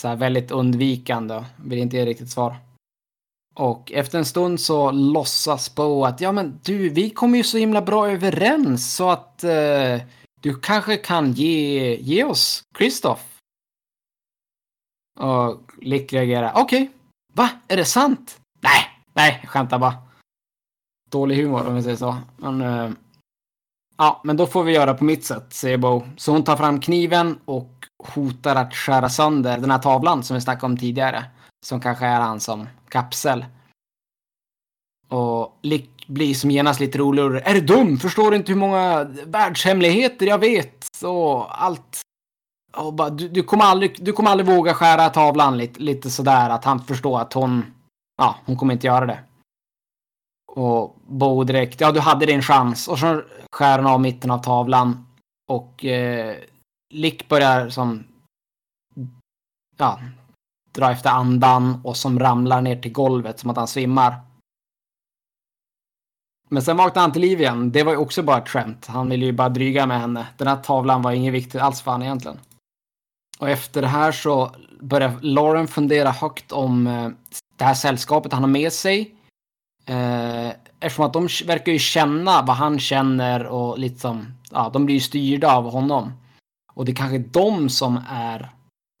Så här väldigt undvikande, vill inte ge riktigt svar. Och efter en stund så låtsas Bo att ja men du, vi kommer ju så himla bra överens så att eh, du kanske kan ge, ge oss Kristoff. Och Lick reagerar. Okej, va? Är det sant? Nej, nej, jag skämtar bara. Dålig humor om vi säger så. Men, eh, ja, men då får vi göra på mitt sätt, säger Bo. Så hon tar fram kniven och hotar att skära sönder den här tavlan som vi snackade om tidigare. Som kanske är han som kapsel. Och Lick blir som genast lite roligare. Är du dum? Förstår du inte hur många världshemligheter jag vet? Och allt. Och bara, du, du, kommer aldrig, du kommer aldrig våga skära tavlan lite, lite sådär att han förstår att hon, ja, hon kommer inte göra det. Och Bo direkt, ja du hade din chans. Och så skär han av mitten av tavlan. Och eh, Lick börjar som, ja, dra efter andan och som ramlar ner till golvet som att han svimmar. Men sen vaknade han till liv igen. Det var ju också bara ett skämt. Han ville ju bara dryga med henne. Den här tavlan var inget viktigt alls för honom egentligen. Och efter det här så börjar Lauren fundera högt om eh, det här sällskapet han har med sig. Eh, eftersom att de verkar ju känna vad han känner och lite som, ja, de blir ju styrda av honom. Och det är kanske de som är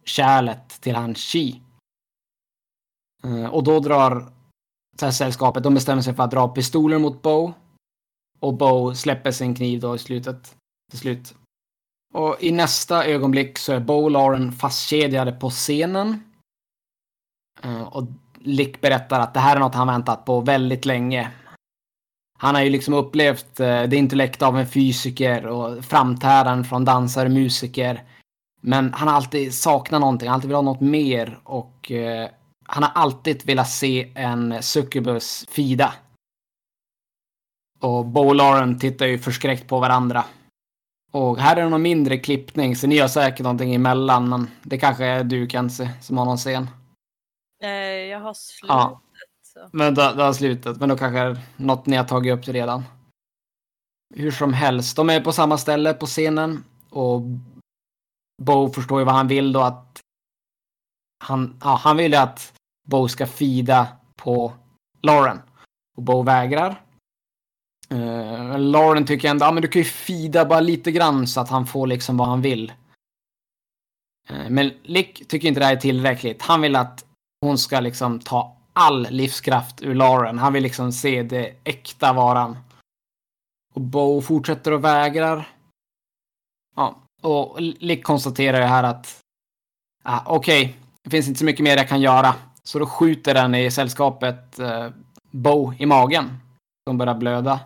kärlet till hans chi. Eh, och då drar så här sällskapet, de bestämmer sig för att dra pistoler mot Bo. Och Bo släpper sin kniv då i slutet. Till slut. Och i nästa ögonblick så är Bo Lauren fastkedjade på scenen. Eh, och Lick berättar att det här är något han väntat på väldigt länge. Han har ju liksom upplevt eh, det intellekt av en fysiker och framträdanden från dansare och musiker. Men han har alltid saknat någonting, alltid velat ha något mer och eh, han har alltid velat se en succubus fida. Och Bo och Lauren tittar ju förskräckt på varandra. Och här är det någon mindre klippning, så ni har säkert någonting emellan, men det kanske är du Kenzie som har någon scen. Eh, jag har slutet. Ja. Så. Men det, det har slutat, men då kanske något ni har tagit upp redan. Hur som helst, de är på samma ställe på scenen och Bo förstår ju vad han vill då att han, ja, han vill ju att Bo ska fida på Lauren. Och Bo vägrar. Uh, Lauren tycker ändå, ja men du kan ju fida bara lite grann så att han får liksom vad han vill. Uh, men Lick tycker inte det här är tillräckligt. Han vill att hon ska liksom ta all livskraft ur Lauren. Han vill liksom se det äkta varan. Och Bo fortsätter och vägrar. Ja, och Lick konstaterar ju här att ah, okej, okay, det finns inte så mycket mer jag kan göra. Så då skjuter den i sällskapet eh, Bo i magen. Som börjar blöda.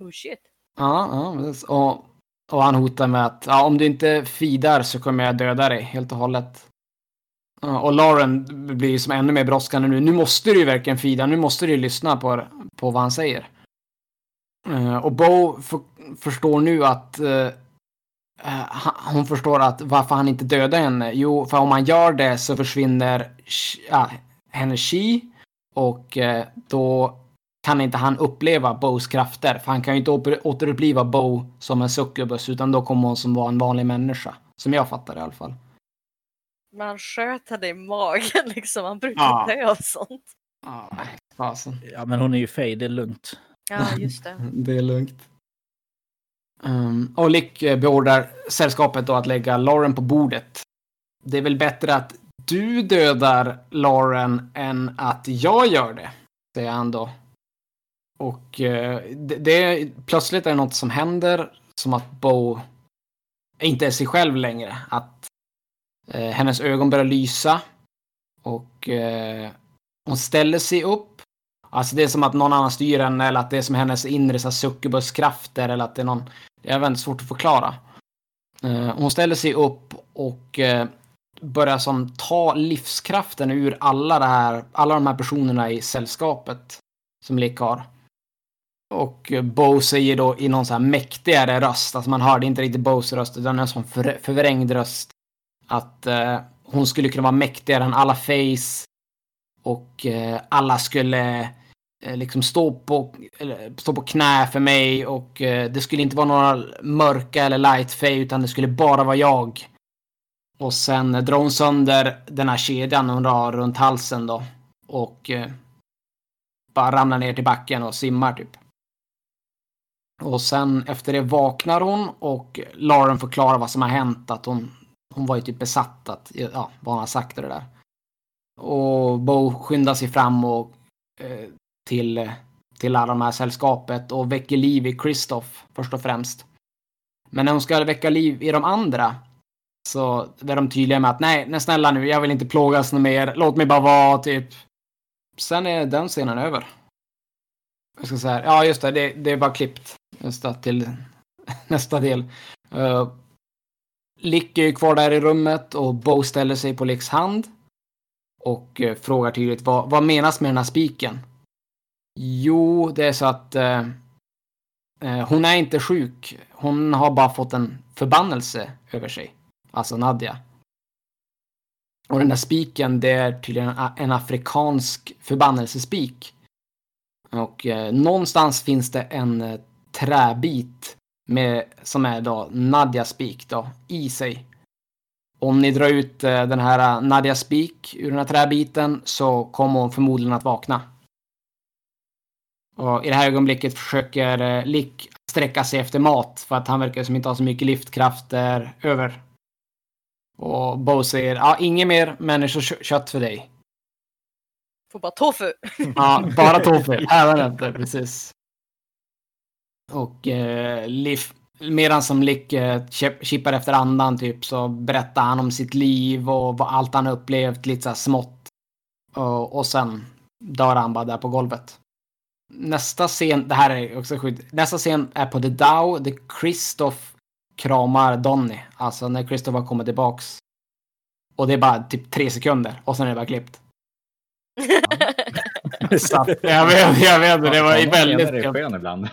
Oh shit. Ja, ja och, och han hotar med att ja, om du inte fidar så kommer jag döda dig helt och hållet. Och Lauren blir som ännu mer brådskande nu. Nu måste du ju verkligen fida. Nu måste du ju lyssna på, på vad han säger. Eh, och Bo förstår nu att uh, hon förstår att varför han inte dödar henne. Jo, för om han gör det så försvinner ja, hennes chi och uh, då kan inte han uppleva Bows krafter. För han kan ju inte återuppliva Bo som en succubus utan då kommer hon som vara en vanlig människa. Som jag fattar det i alla fall. Men han sköt henne i magen liksom. Han brukar Ja. dö av sånt. Ja, fasen. Ja, men hon är ju fej, det är lugnt. Ja, just det. Det är lugnt. Um, och Lick eh, beordrar sällskapet då att lägga Lauren på bordet. Det är väl bättre att du dödar Lauren än att jag gör det, säger han då. Och eh, det, det plötsligt är det något som händer som att Bo inte är sig själv längre. Att Eh, hennes ögon börjar lysa och eh, hon ställer sig upp Alltså det är som att någon annan styr henne eller att det är som hennes inre så succubuskrafter eller att det är någon... Det är väldigt svårt att förklara. Eh, hon ställer sig upp och eh, börjar som ta livskraften ur alla, det här, alla de här personerna i sällskapet som Lick har. Och eh, Bo säger då i någon så här mäktigare röst, alltså man hörde inte riktigt Bos röst utan en sån för, förvrängd röst. Att eh, hon skulle kunna vara mäktigare än alla face. Och eh, alla skulle eh, liksom stå på, eller, stå på knä för mig och eh, det skulle inte vara några mörka eller light face utan det skulle bara vara jag. Och sen eh, drar hon sönder den här kedjan hon har runt halsen då. Och eh, bara ramlar ner till backen och simmar typ. Och sen efter det vaknar hon och Lauren förklarar vad som har hänt. Att hon hon var ju typ besatt att, ja, vad hon har sagt och det där. Och Bo skyndar sig fram och eh, till, till alla de här sällskapet och väcker liv i Kristoff först och främst. Men när hon ska väcka liv i de andra så är de tydliga med att nej, nej snälla nu, jag vill inte plågas något mer, låt mig bara vara, typ. Sen är den scenen över. Jag ska säga, ja just det, det, det är bara klippt. Just det, till nästa del. Uh, Lick är ju kvar där i rummet och Bo ställer sig på Licks hand. Och eh, frågar tydligt vad, vad menas med den här spiken? Jo, det är så att eh, eh hon är inte sjuk. Hon har bara fått en förbannelse över sig. Alltså Nadja. Och den där spiken, det är tydligen en afrikansk förbannelsespik. Och eh, någonstans finns det en eh, träbit med, som är då Nadja spik då, i sig. Om ni drar ut eh, den här eh, Nadja spik ur den här träbiten så kommer hon förmodligen att vakna. Och i det här ögonblicket försöker eh, Lick sträcka sig efter mat för att han verkar som inte ha så mycket liftkrafter över. Och Bo säger, ja, inget mer människokött för dig. Får bara tofu. Ja, bara tofu. Även inte, precis. Och eh, Liv, medan som Lick eh, chippar efter andan typ så berättar han om sitt liv och vad allt han upplevt lite så smått. Och, och sen dör han bara där på golvet. Nästa scen, det här är också sjukt. Nästa scen är på The Dow, där Kristoff kramar Donny. Alltså när Kristoff har kommit tillbaks. Och det är bara typ tre sekunder och sen är det bara klippt. Så, jag vet, jag vet, det var väldigt... ibland.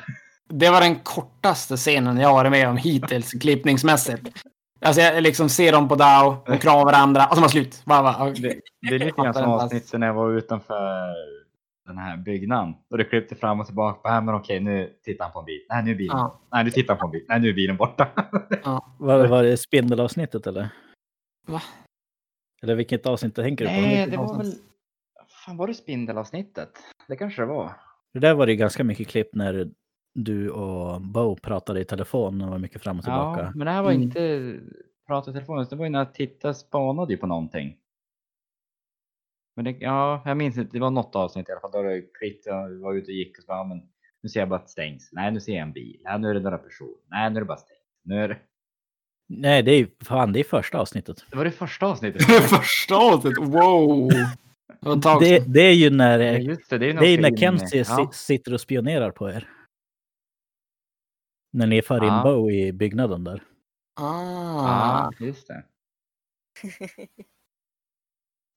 Det var den kortaste scenen jag varit med om hittills klippningsmässigt. Alltså jag liksom ser dem på Dow, och kramar varandra och så var slut. Bara, bara, det, det, är lite grann som avsnittet när jag var utanför den här byggnaden. Och det klippte fram och tillbaka. På, men okej, nu tittar han på en bil. Nej, nu är bilen. Ja. Nej, nu tittar han på en bil. Nej, nu är bilen borta. Ja. Var, var det spindelavsnittet eller? Va? Eller vilket avsnitt tänker du på? Nej, det var väl fan var det spindelavsnittet? Det kanske det var. Det där var det ganska mycket klipp när du och Bo pratade i telefon och var mycket fram och tillbaka. Ja, men det här var mm. inte prata i telefon, det var ju när jag tittade spanade ju på någonting. Men det, ja, jag minns inte, det var något avsnitt i alla fall. Då var det klippt, jag var ute och gick och så bara, men nu ser jag bara ett stängs. Nej, nu ser jag en bil. Nej, nu är det några personer. Nej, nu är det bara stängs. Nu är det... Nej, det är fan, det är första avsnittet. Det var det första avsnittet. första avsnittet, wow! Det, det, är ju när, ja, det, det, är det är när Kenzie ja. sitter och spionerar på er. När ni för in ah. I byggnaden där. Ah, ah just det.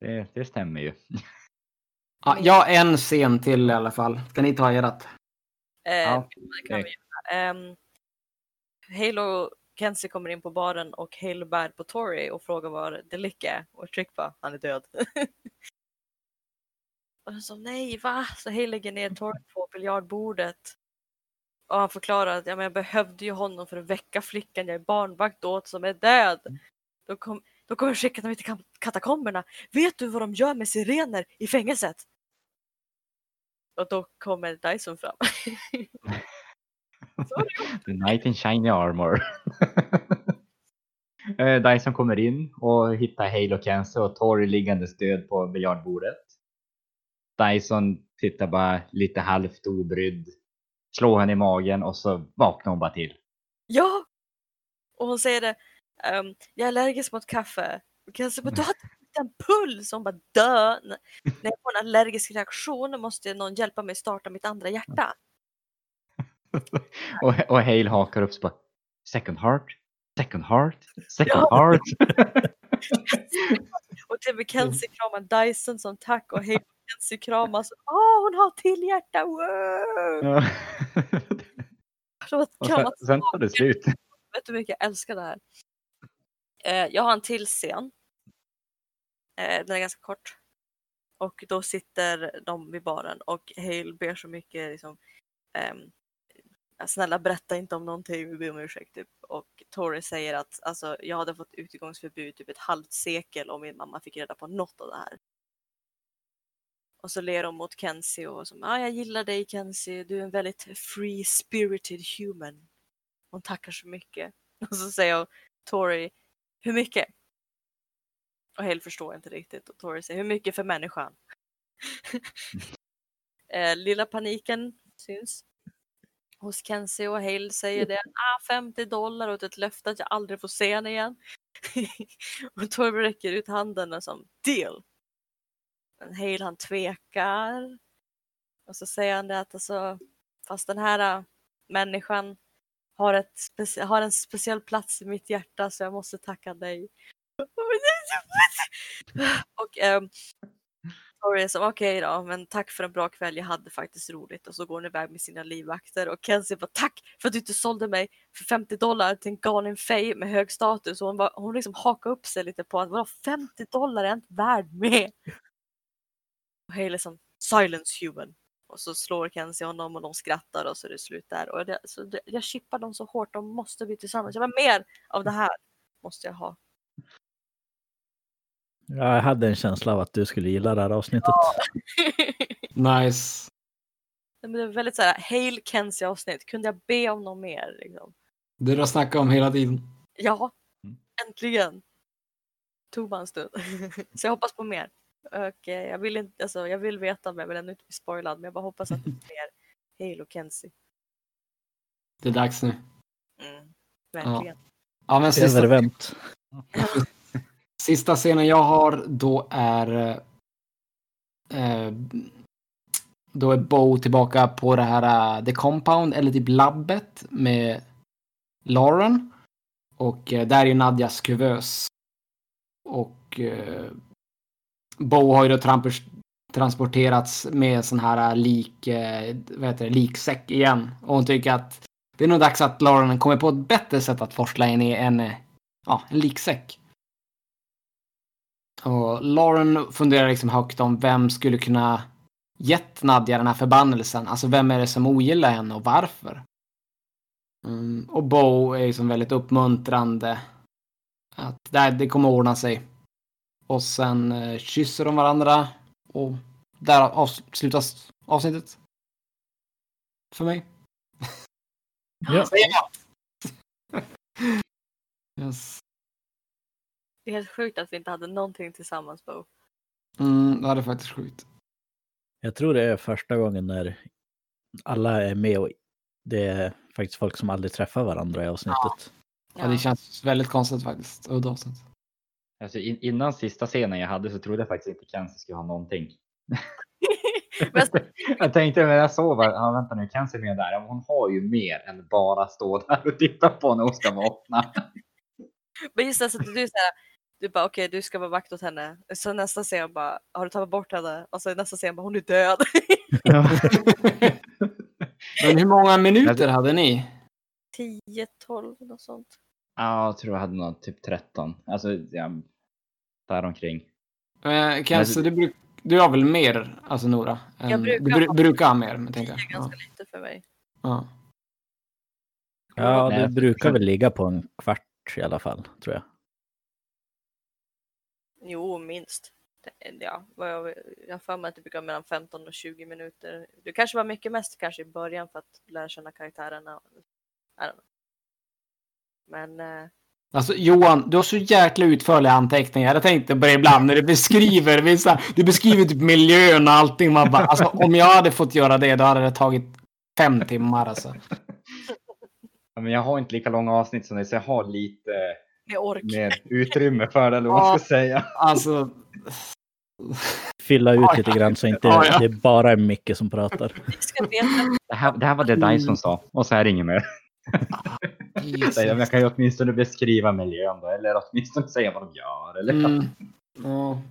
det. det. stämmer ju. Ja, jag har en scen till i alla fall. Ska ni ta erat? Eh, ja. kan vi um, Halo Kenzie kommer in på baren och Halo bär på Tori och frågar var Delick är. Och Trick bara, han är död. Och så nej va? Så Hej lägger ner Torp på biljardbordet. Och han förklarar att ja, men jag behövde ju honom för att väcka flickan jag är barnvakt åt som är död. Mm. Då, kom, då kommer jag skicka dem till katakomberna. Vet du vad de gör med sirener i fängelset? Och då kommer Dyson fram. The Knight in shiny armor. Eh, Dyson kommer in och hittar Halo Cancer och Tori liggandes död på biljardbordet. Dyson tittar bara lite halvt obrydd, slår henne i magen och så vaknar hon bara till. Ja! Och hon säger det, um, jag är allergisk mot kaffe. Kanske bara, du har en puls! Hon bara dö! När jag får en allergisk reaktion måste någon hjälpa mig starta mitt andra hjärta. och, och Hale hakar upp sig bara, second heart, second heart, second ja. heart. och till Mackenzie kramar Dyson som tack och Hale Nancy kramas. Åh, oh, hon har till hjärta! Wow! Ja. sen, sen tar det slut. Vet du hur mycket jag älskar det här? Eh, jag har en till scen. Eh, den är ganska kort. Och då sitter de vid baren och Hale ber så mycket liksom, eh, snälla berätta inte om någonting, vi ber om ursäkt. Typ. Och Tori säger att alltså, jag hade fått utegångsförbud typ ett halvt sekel om min mamma fick reda på något av det här. Och så ler de mot Kenzie och som, ah, jag gillar dig Kenzie, du är en väldigt free spirited human. Hon tackar så mycket. Och så säger hon Tori, hur mycket? Och Hale förstår inte riktigt och Tori säger hur mycket för människan? Eh, lilla paniken syns hos Kenzie och Hale säger det. Ah, 50 dollar och ett löfte att jag aldrig får se henne igen. och Tori räcker ut handen och som deal. Men Hale han tvekar. Och så säger han det att alltså, fast den här äh, människan har, ett har en speciell plats i mitt hjärta så jag måste tacka dig. och ehm, Tori är som okej då, men tack för en bra kväll, jag hade faktiskt roligt. Och så går hon iväg med sina livvakter och Kenzie bara tack för att du inte sålde mig för 50 dollar till en galen fej med hög status. Och hon, bara, hon liksom hakar upp sig lite på att vadå 50 dollar är jag inte värd med. Och Hale är som silence human. Och så slår Kenzie honom och de skrattar och så är det slut där. Och det, så det, jag chippar dem så hårt, de måste bli tillsammans. Jag vill mer av det här. Måste jag ha. Ja, jag hade en känsla av att du skulle gilla det här avsnittet. Nice. Men det är väldigt så här, Hale Kenzie avsnitt. Kunde jag be om något mer? Liksom? Det du har snackat om hela tiden. Ja, Mm. äntligen. Tog bara en stund. så jag hoppas på mer. Och eh, jag vill inte, alltså, jag vill veta men jag vill ändå inte bli spoilad. Men jag bara hoppas att det blir mer Hale och Kenzie. Det är dags nu. Mm, verkligen. Ja, men sista, Övervänt. sista scenen jag har då är... Eh, då är Bo tillbaka på det här uh, The Compound, eller typ labbet med Lauren. Och eh, där är Nadjas kuvös. Och eh, Bo har ju då trampers, transporterats med sån här äh, lik, eh, vad heter det, liksäck igen. Och hon tycker att det är nog dags att Lauren kommer på ett bättre sätt att forsla in i en, äh, ja, en liksäck. Och Lauren funderar liksom högt om vem skulle kunna gett Nadja den här förbannelsen. Alltså vem är det som ogillar henne och varför? Mm, och Bo är liksom väldigt uppmuntrande. Att det, det kommer ordna sig. Och sen eh, kysser de varandra. Och där avslutas avsnittet. För mig. Ja. Yes. Det är helt sjukt att vi inte hade någonting tillsammans Bo. Mm, det är faktiskt sjukt. Jag tror det är första gången när alla är med och det är faktiskt folk som aldrig träffar varandra i avsnittet. Ja. det känns väldigt konstigt faktiskt. Udda avsnitt. Alltså, in, innan sista scenen jag hade så trodde jag faktiskt inte Kenzie skulle ha någonting. Jag tänkte när jag såg, ja, vänta nu, Kenzie är med där. Ja, hon har ju mer än bara stå där och titta på när hon ska vakna. Men just det, så att du säger du bara okej du ska vara vakt åt henne. Så nästa scen bara har du tagit bort henne? Och så nästa scen bara hon är död. Men hur många minuter hade ni? 10, 12 något sånt. Ja, jag tror jag hade någon typ 13. Alltså, ja, däromkring. Eh, Kenzie, du, bruk, du har väl mer, alltså Nora? än- Jag brukar du ha- brukar ha mer, men 10 tänker är jag. ganska Ja. lite för mig. Ja. Ja, Nej, du jag brukar försöker- väl ligga på en kvart i alla fall, tror jag. Jo, minst. Det- Ja, vad jag jag har för mig att det brukar mellan 15 och 20 minuter. Det kanske var mycket mest kanske i början för att lära känna karaktärerna. Men eh, Alltså Johan, du har så jäkla utförliga anteckningar. Jag tänkte på det ibland när du beskriver vissa, du beskriver typ miljön och allting. Man bara, alltså, om jag hade fått göra det, då hade det tagit fem timmar alltså. Ja, men jag har inte lika långa avsnitt som dig, så jag har lite med mer utrymme för det, eller vad man ska säga. Alltså, Fylla ut lite grann så inte det är bara Micke som pratar. Det här, det här var det Dyson sa, och så är det inget mer. Jesus. Jag kan ju åtminstone beskriva miljön då, eller åtminstone säga vad de gör. Eller? Mm. Ja.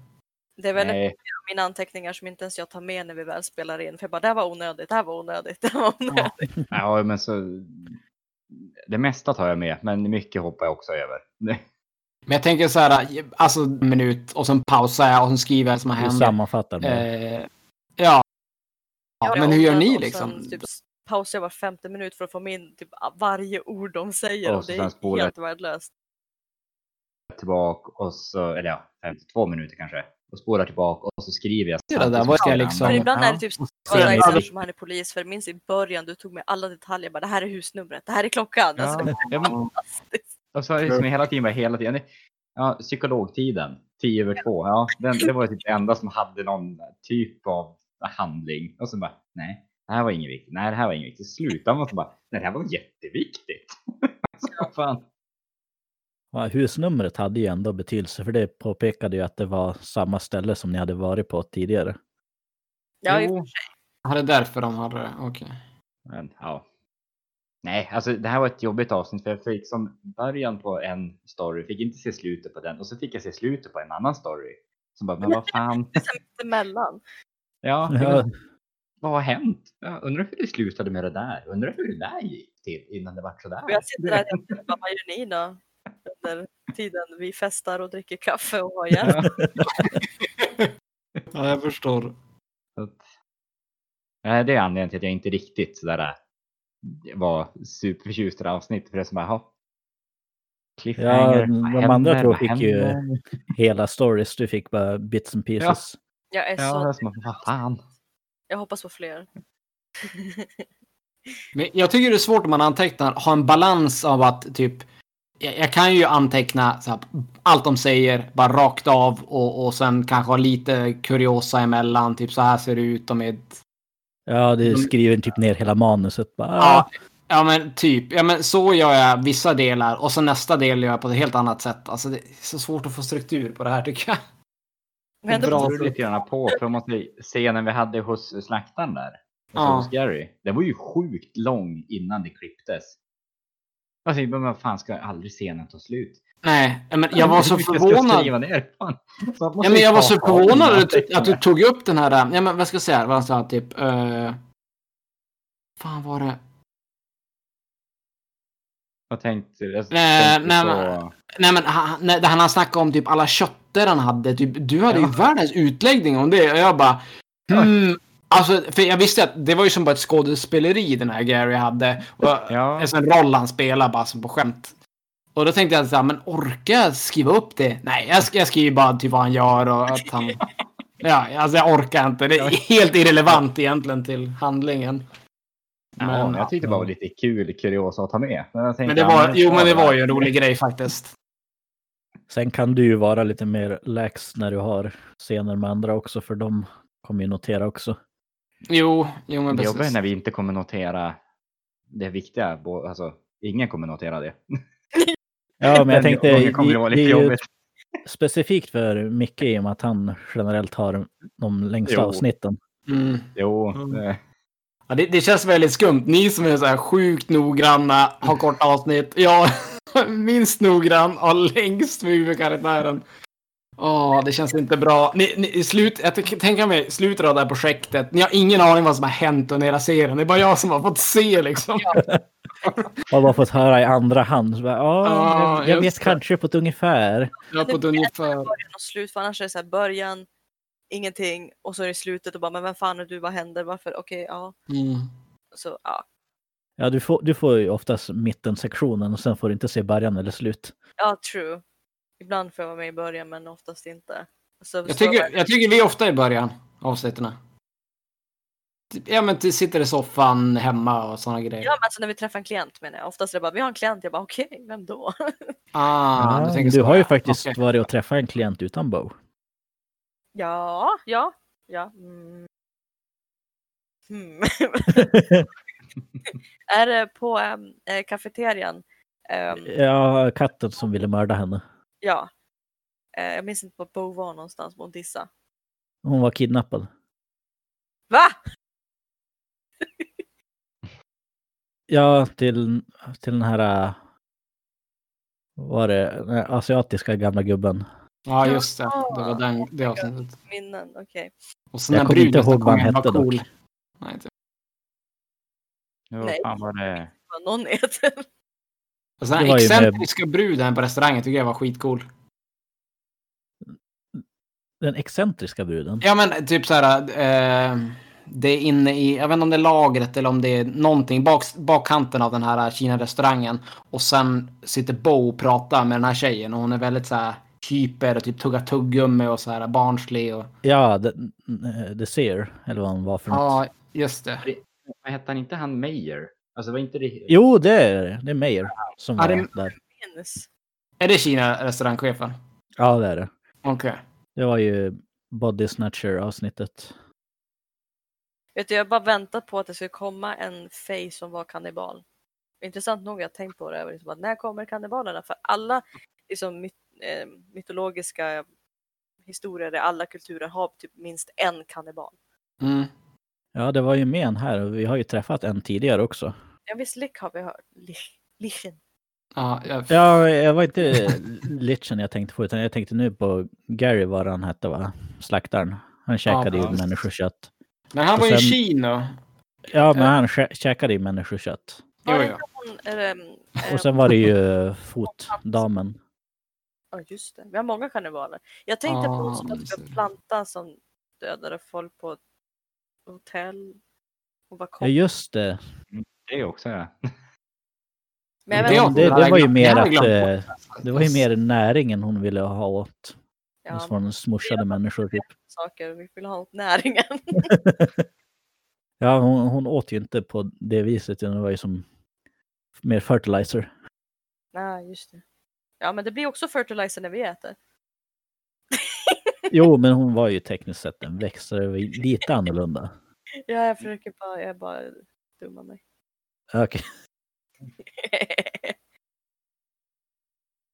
Det är väldigt Nej, många av mina anteckningar som inte ens jag tar med när vi väl spelar in. För jag bara, det här var onödigt, det här var onödigt, det här var onödigt. ja, men så... Det mesta tar jag med, men mycket hoppar jag också över. Men jag tänker så här, alltså en minut och sen pausar jag och sen skriver jag vad som har Du hänt. sammanfattar med. Eh, ja. ja. Men hur gör ni liksom? Sen, typ, pausar jag var femte minut för att få min typ, varje ord de säger. Och Och, det är helt värdelöst. Tillbaka och så, eller ja, 52 minuter kanske. Och spolar tillbaka och så skriver jag. Det där var jag liksom- Men ibland ja. är det typ så Så att jag- jag som han är polis. För minns i början, du tog med alla detaljer. Bara, det här är husnumret, det här är klockan. Alltså, det Ja, var ja, men, fantastiskt. och så är det som hela tiden, bara hela tiden. Ja, psykologtiden. 10 över 2. Ja, den, det var typ det enda som hade någon typ av handling. Och så bara, nej, det här var inget viktigt. Nej, det här var inget viktigt. Sluta man så bara, nej, det här var jätteviktigt. så fan. Ja, husnumret hade ju ändå betydelse för det påpekade ju att det var samma ställe som ni hade varit på tidigare. Ja, i och för sig. Ja, det är därför de hade det. Okej. Men ja. Nej, alltså det här var ett jobbigt avsnitt för jag fick som början på en story, fick inte se slutet på den och så fick jag se slutet på en annan story. Som bara, men vad fan. Ja, Ja, vad har hänt? Jag undrar hur det slutade med det där. Undrar hur det där gick till innan det vart sådär. Och jag sitter där och tänker, vad gör ni då? Under tiden vi festar och dricker kaffe och har hjälp. Ja, jag förstår. Så att, nej, det är anledningen till att jag inte riktigt sådär äh, var superförtjust i det här avsnittet. För det är som bara. Cliffhanger, de vad andra två fick ju- hela stories, du fick bara bits and pieces. Jag är Ja, det är så... som att, vad fan. Jag hoppas på fler. Men jag tycker det är svårt om man antecknar, ha en balans av att typ jag, jag kan ju anteckna så här, allt de säger bara rakt av och, och sen kanske ha lite kuriosa emellan. Typ så här ser det ut. De är ett Ja, du skriver typ ner hela manuset. Bara, Ja, ja men typ. Ja, men så gör jag vissa delar och så nästa del gör jag på ett helt annat sätt. Alltså det är så svårt att få struktur på det här tycker jag. Det beror lite grann på, för måste se när vi hade hos slaktaren där. Ja. hos Gary. Den var ju sjukt lång innan det klipptes. Alltså, men fan ska jag aldrig se den ta slut? Nej, men jag var så jag förvånad. Ja, men jag var så förvånad att du, att du tog upp den här, ja men vad ska jag säga, vad han sa typ, uh, fan var det? Vad tänkte? Jag Nej, tänkte nej, på- Nej men han, när han har snackat om typ alla kötter han hade, typ, du hade ju Ja. världens utläggning om det och jag bara, hmm, alltså för jag visste att det var ju som bara ett skådespeleri den här Gary hade. Och Ja. En sån roll han spelar bara som på skämt. Och då tänkte jag så här, men orkar jag skriva upp det? Nej, jag, jag skriver bara typ vad han gör och att han... Ja, alltså jag orkar inte. Det är helt irrelevant egentligen till handlingen. Ja, Men, jag tyckte det var lite kul kuriosa att ta med. Men, jag tänkte, men det var, jo men det var ju en rolig grej faktiskt. Sen kan du ju vara lite mer lax när du har scener med andra också, för de kommer ju notera också. Jo, jo men Det jobbiga är precis. när vi inte kommer notera det viktiga. Alltså, ingen kommer notera det. Ja, men jag tänkte, Det kommer det jobbigt. specifikt för Micke i och med att han generellt har de längsta Jo. avsnitten. Mm. Jo, Mm. Ja, det, det känns väldigt skumt. Ni som är så här sjukt noggranna, har korta avsnitt. Jag minst noggrann, har längst med huvudkaraktären. Åh, det känns inte bra. Ni, ni, slut, jag tänk- tänker mig slutet av det här projektet. Ni har ingen aning vad som har hänt under hela serien. Det är bara jag som har fått se liksom. Har bara fått höra i andra hand. Så bara, Ja, Ja, jag, vet kanske på ett ungefär. Jag har fått ungefär... Början och slut, för annars är det så här början, ingenting och så är det slutet och bara men vem fan är du, vad händer, varför, okej, ja. Mm. Så ja, Ja, du får, du får ju oftast mittensektionen och sen får du inte se början eller slut. ja true. Ibland får jag vara med i början men oftast inte. Så, Jag tycker, jag tycker vi är ofta i början, avsnitten. Typ, Ja men t- sitter i soffan hemma och sådana grejer. Ja men alltså när vi träffar en klient menar jag. Oftast är det bara vi har en klient, jag bara okej, vem då? Ah, Ja, du du har ju faktiskt Okej. varit och träffat en klient utan bow. Ja, ja, ja. Mm. Hmm. är det på äh, kafeterian? Äm, ja, katten som ville mörda henne. ja. Äh, jag minns inte var Bo var någonstans, men hon dissade. Hon var kidnappad. Va? Ja, till, till den här... vad Var det den asiatiska gamla gubben. Ja just det. Det var den, det avsnittet. Minnen, okej. Och så Jag när kommer inte ihåg vad han hette dock. cool. Nej, inte. jo, Nej. fan var det? Vad någon heter. Och så den ju med- excentriska bruden på restaurangen tycker jag var skitcool. Den excentriska bruden. Ja men typ så här. Eh, det är inne i, jag vet inte om det är lagret eller om det är någonting, bak, bakkanten av den här Kina-restaurangen. Och sen sitter Bo och pratar med den här tjejen och hon är väldigt så här hyper och typ tuggar tuggummi och så här barnslig och... Ja, The, the Seer, eller vad han var för något. Ja, just det. Vad hette han inte han Meyer? Alltså var inte det... Jo, det är det. Är Meyer som Ja, var det- där. Är det Kina-restaurangchefen? Ja, det är det. Okej. Det var ju Body Snatcher avsnittet. Vet du, jag har bara väntat på att det skulle komma en Faye som var kannibal. Intressant nog, jag har tänkt på det. Liksom, att när kommer kannibalerna? För alla liksom, myt, eh, mytologiska historier i alla kulturer har typ minst en kannibal. Mm. Ja, det var ju med en här och vi har ju träffat en tidigare också. Ja, visst Lick har vi hört. Lich- Lichen. Ja, jag... Ja, jag var inte Litchen jag tänkte på, utan jag tänkte nu på Gary, vad han hette, va? Slaktaren. Han käkade ju precis. människokött. Men han Och var ju i sen- Kina. Ja, men han kä- käkade ju människokött. Jo, ja. eh, Och sen var det ju fotdamen. Ja, just det. Vi har många kannibaler. Jag tänkte på Ah, hon som det hade ser en du. planta som dödade folk på hotell. Hon var Ja, just det. Det är också ja. Men Det det, det var ju mer att eh, det var ju mer näringen hon ville ha åt. Ja, Från smushade människor typ. saker. Vi vill ha åt näringen. Ja, hon, hon åt ju inte på det viset, det var ju som mer fertilizer. Nej, just det. Ja, men det blir också fertilizer när vi äter. Jo, men hon var ju tekniskt sett en växt, lite annorlunda. Ja, jag försöker bara, jag bara dummar mig. Okej.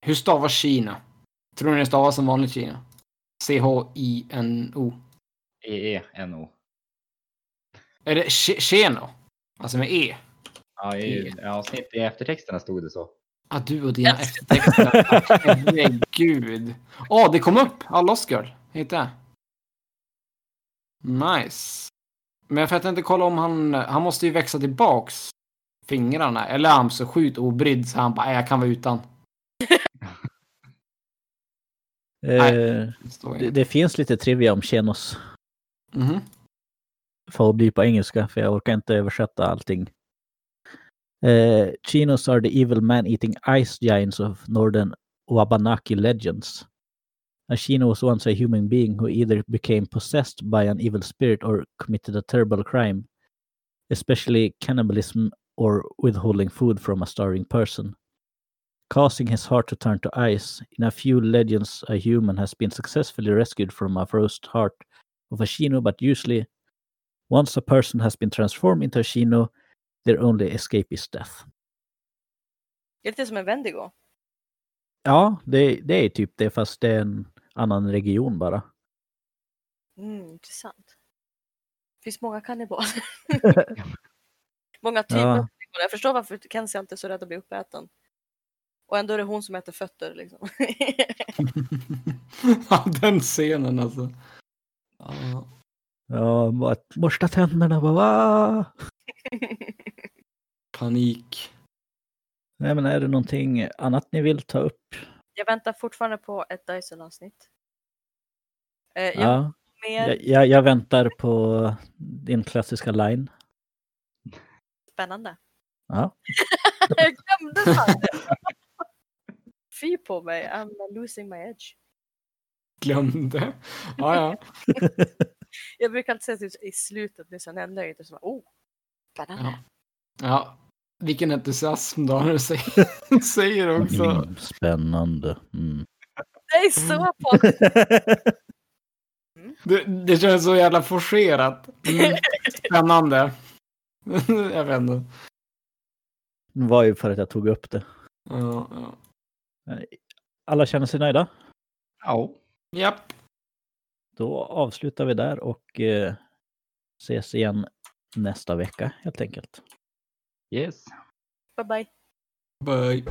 Hur stavas Kina? Tror ni det stavas som vanligt Kina? C-H-I-N-O. E-E-N-O. Är det Che- Cheno? Alltså med E? Ja, i avsnitt i eftertexterna stod det så. Ah, du och dina eftertexter. Herregud. Åh, det kom upp! Lost Girl. Hittade jag. Nice. Men jag fattar inte kolla om han... Han måste ju växa tillbaks fingrarna. Eller är han så sjukt obrydd så han bara, "Nej, jag kan vara utan. Eh, Det står det, det finns lite trivia om Chenos. Mhm. Får bli på engelska, för jag orkar inte översätta allting. Uh, Chinos are the evil man-eating ice giants of northern Wabanaki legends. A Chino was once a human being who either became possessed by an evil spirit or committed a terrible crime, especially cannibalism or withholding food from a starving person. Causing his heart to turn to ice, in a few legends, a human has been successfully rescued from a frozen heart of a Chino, but usually Once a person has been transformed into a Chino, their only escape is death. Det är lite som en Wendigo. Ja, det, det är typ det, fast det är en annan region bara. Mm, intressant. Det finns många kannibaler. många typer Ja. av kannibaler. Jag förstår varför Kenzie inte är så rädd att bli uppäten. Och ändå är det hon som äter fötter liksom. ja, den scenen alltså. Ja. Ja, bara att borsta tänderna, bara va? Panik. Nej, men är det någonting annat ni vill ta upp? jag väntar fortfarande på ett Dyson-avsnitt. Eh, jag Ja, mer jag, jag, jag väntar på din klassiska line. spännande. Ja, jag glömde fan. Fy på mig, I'm losing my edge. Glömde. Ja, ja. Jag brukar alltid säga typ i slutet, liksom, när jag är nöjd, och så bara, oh, spännande. Ja. ja. Vilken entusiasm då när du säger, säger också. mm, spännande. Mm. Det är så på. Det, det känns så jävla forcerat. Mm. Spännande. jag vet inte. Det var ju för att jag tog upp det. Ja, ja. Alla känner sig nöjda? Ja. Japp. Då avslutar vi där och eh, ses igen nästa vecka helt enkelt. Yes. Bye-bye. Bye.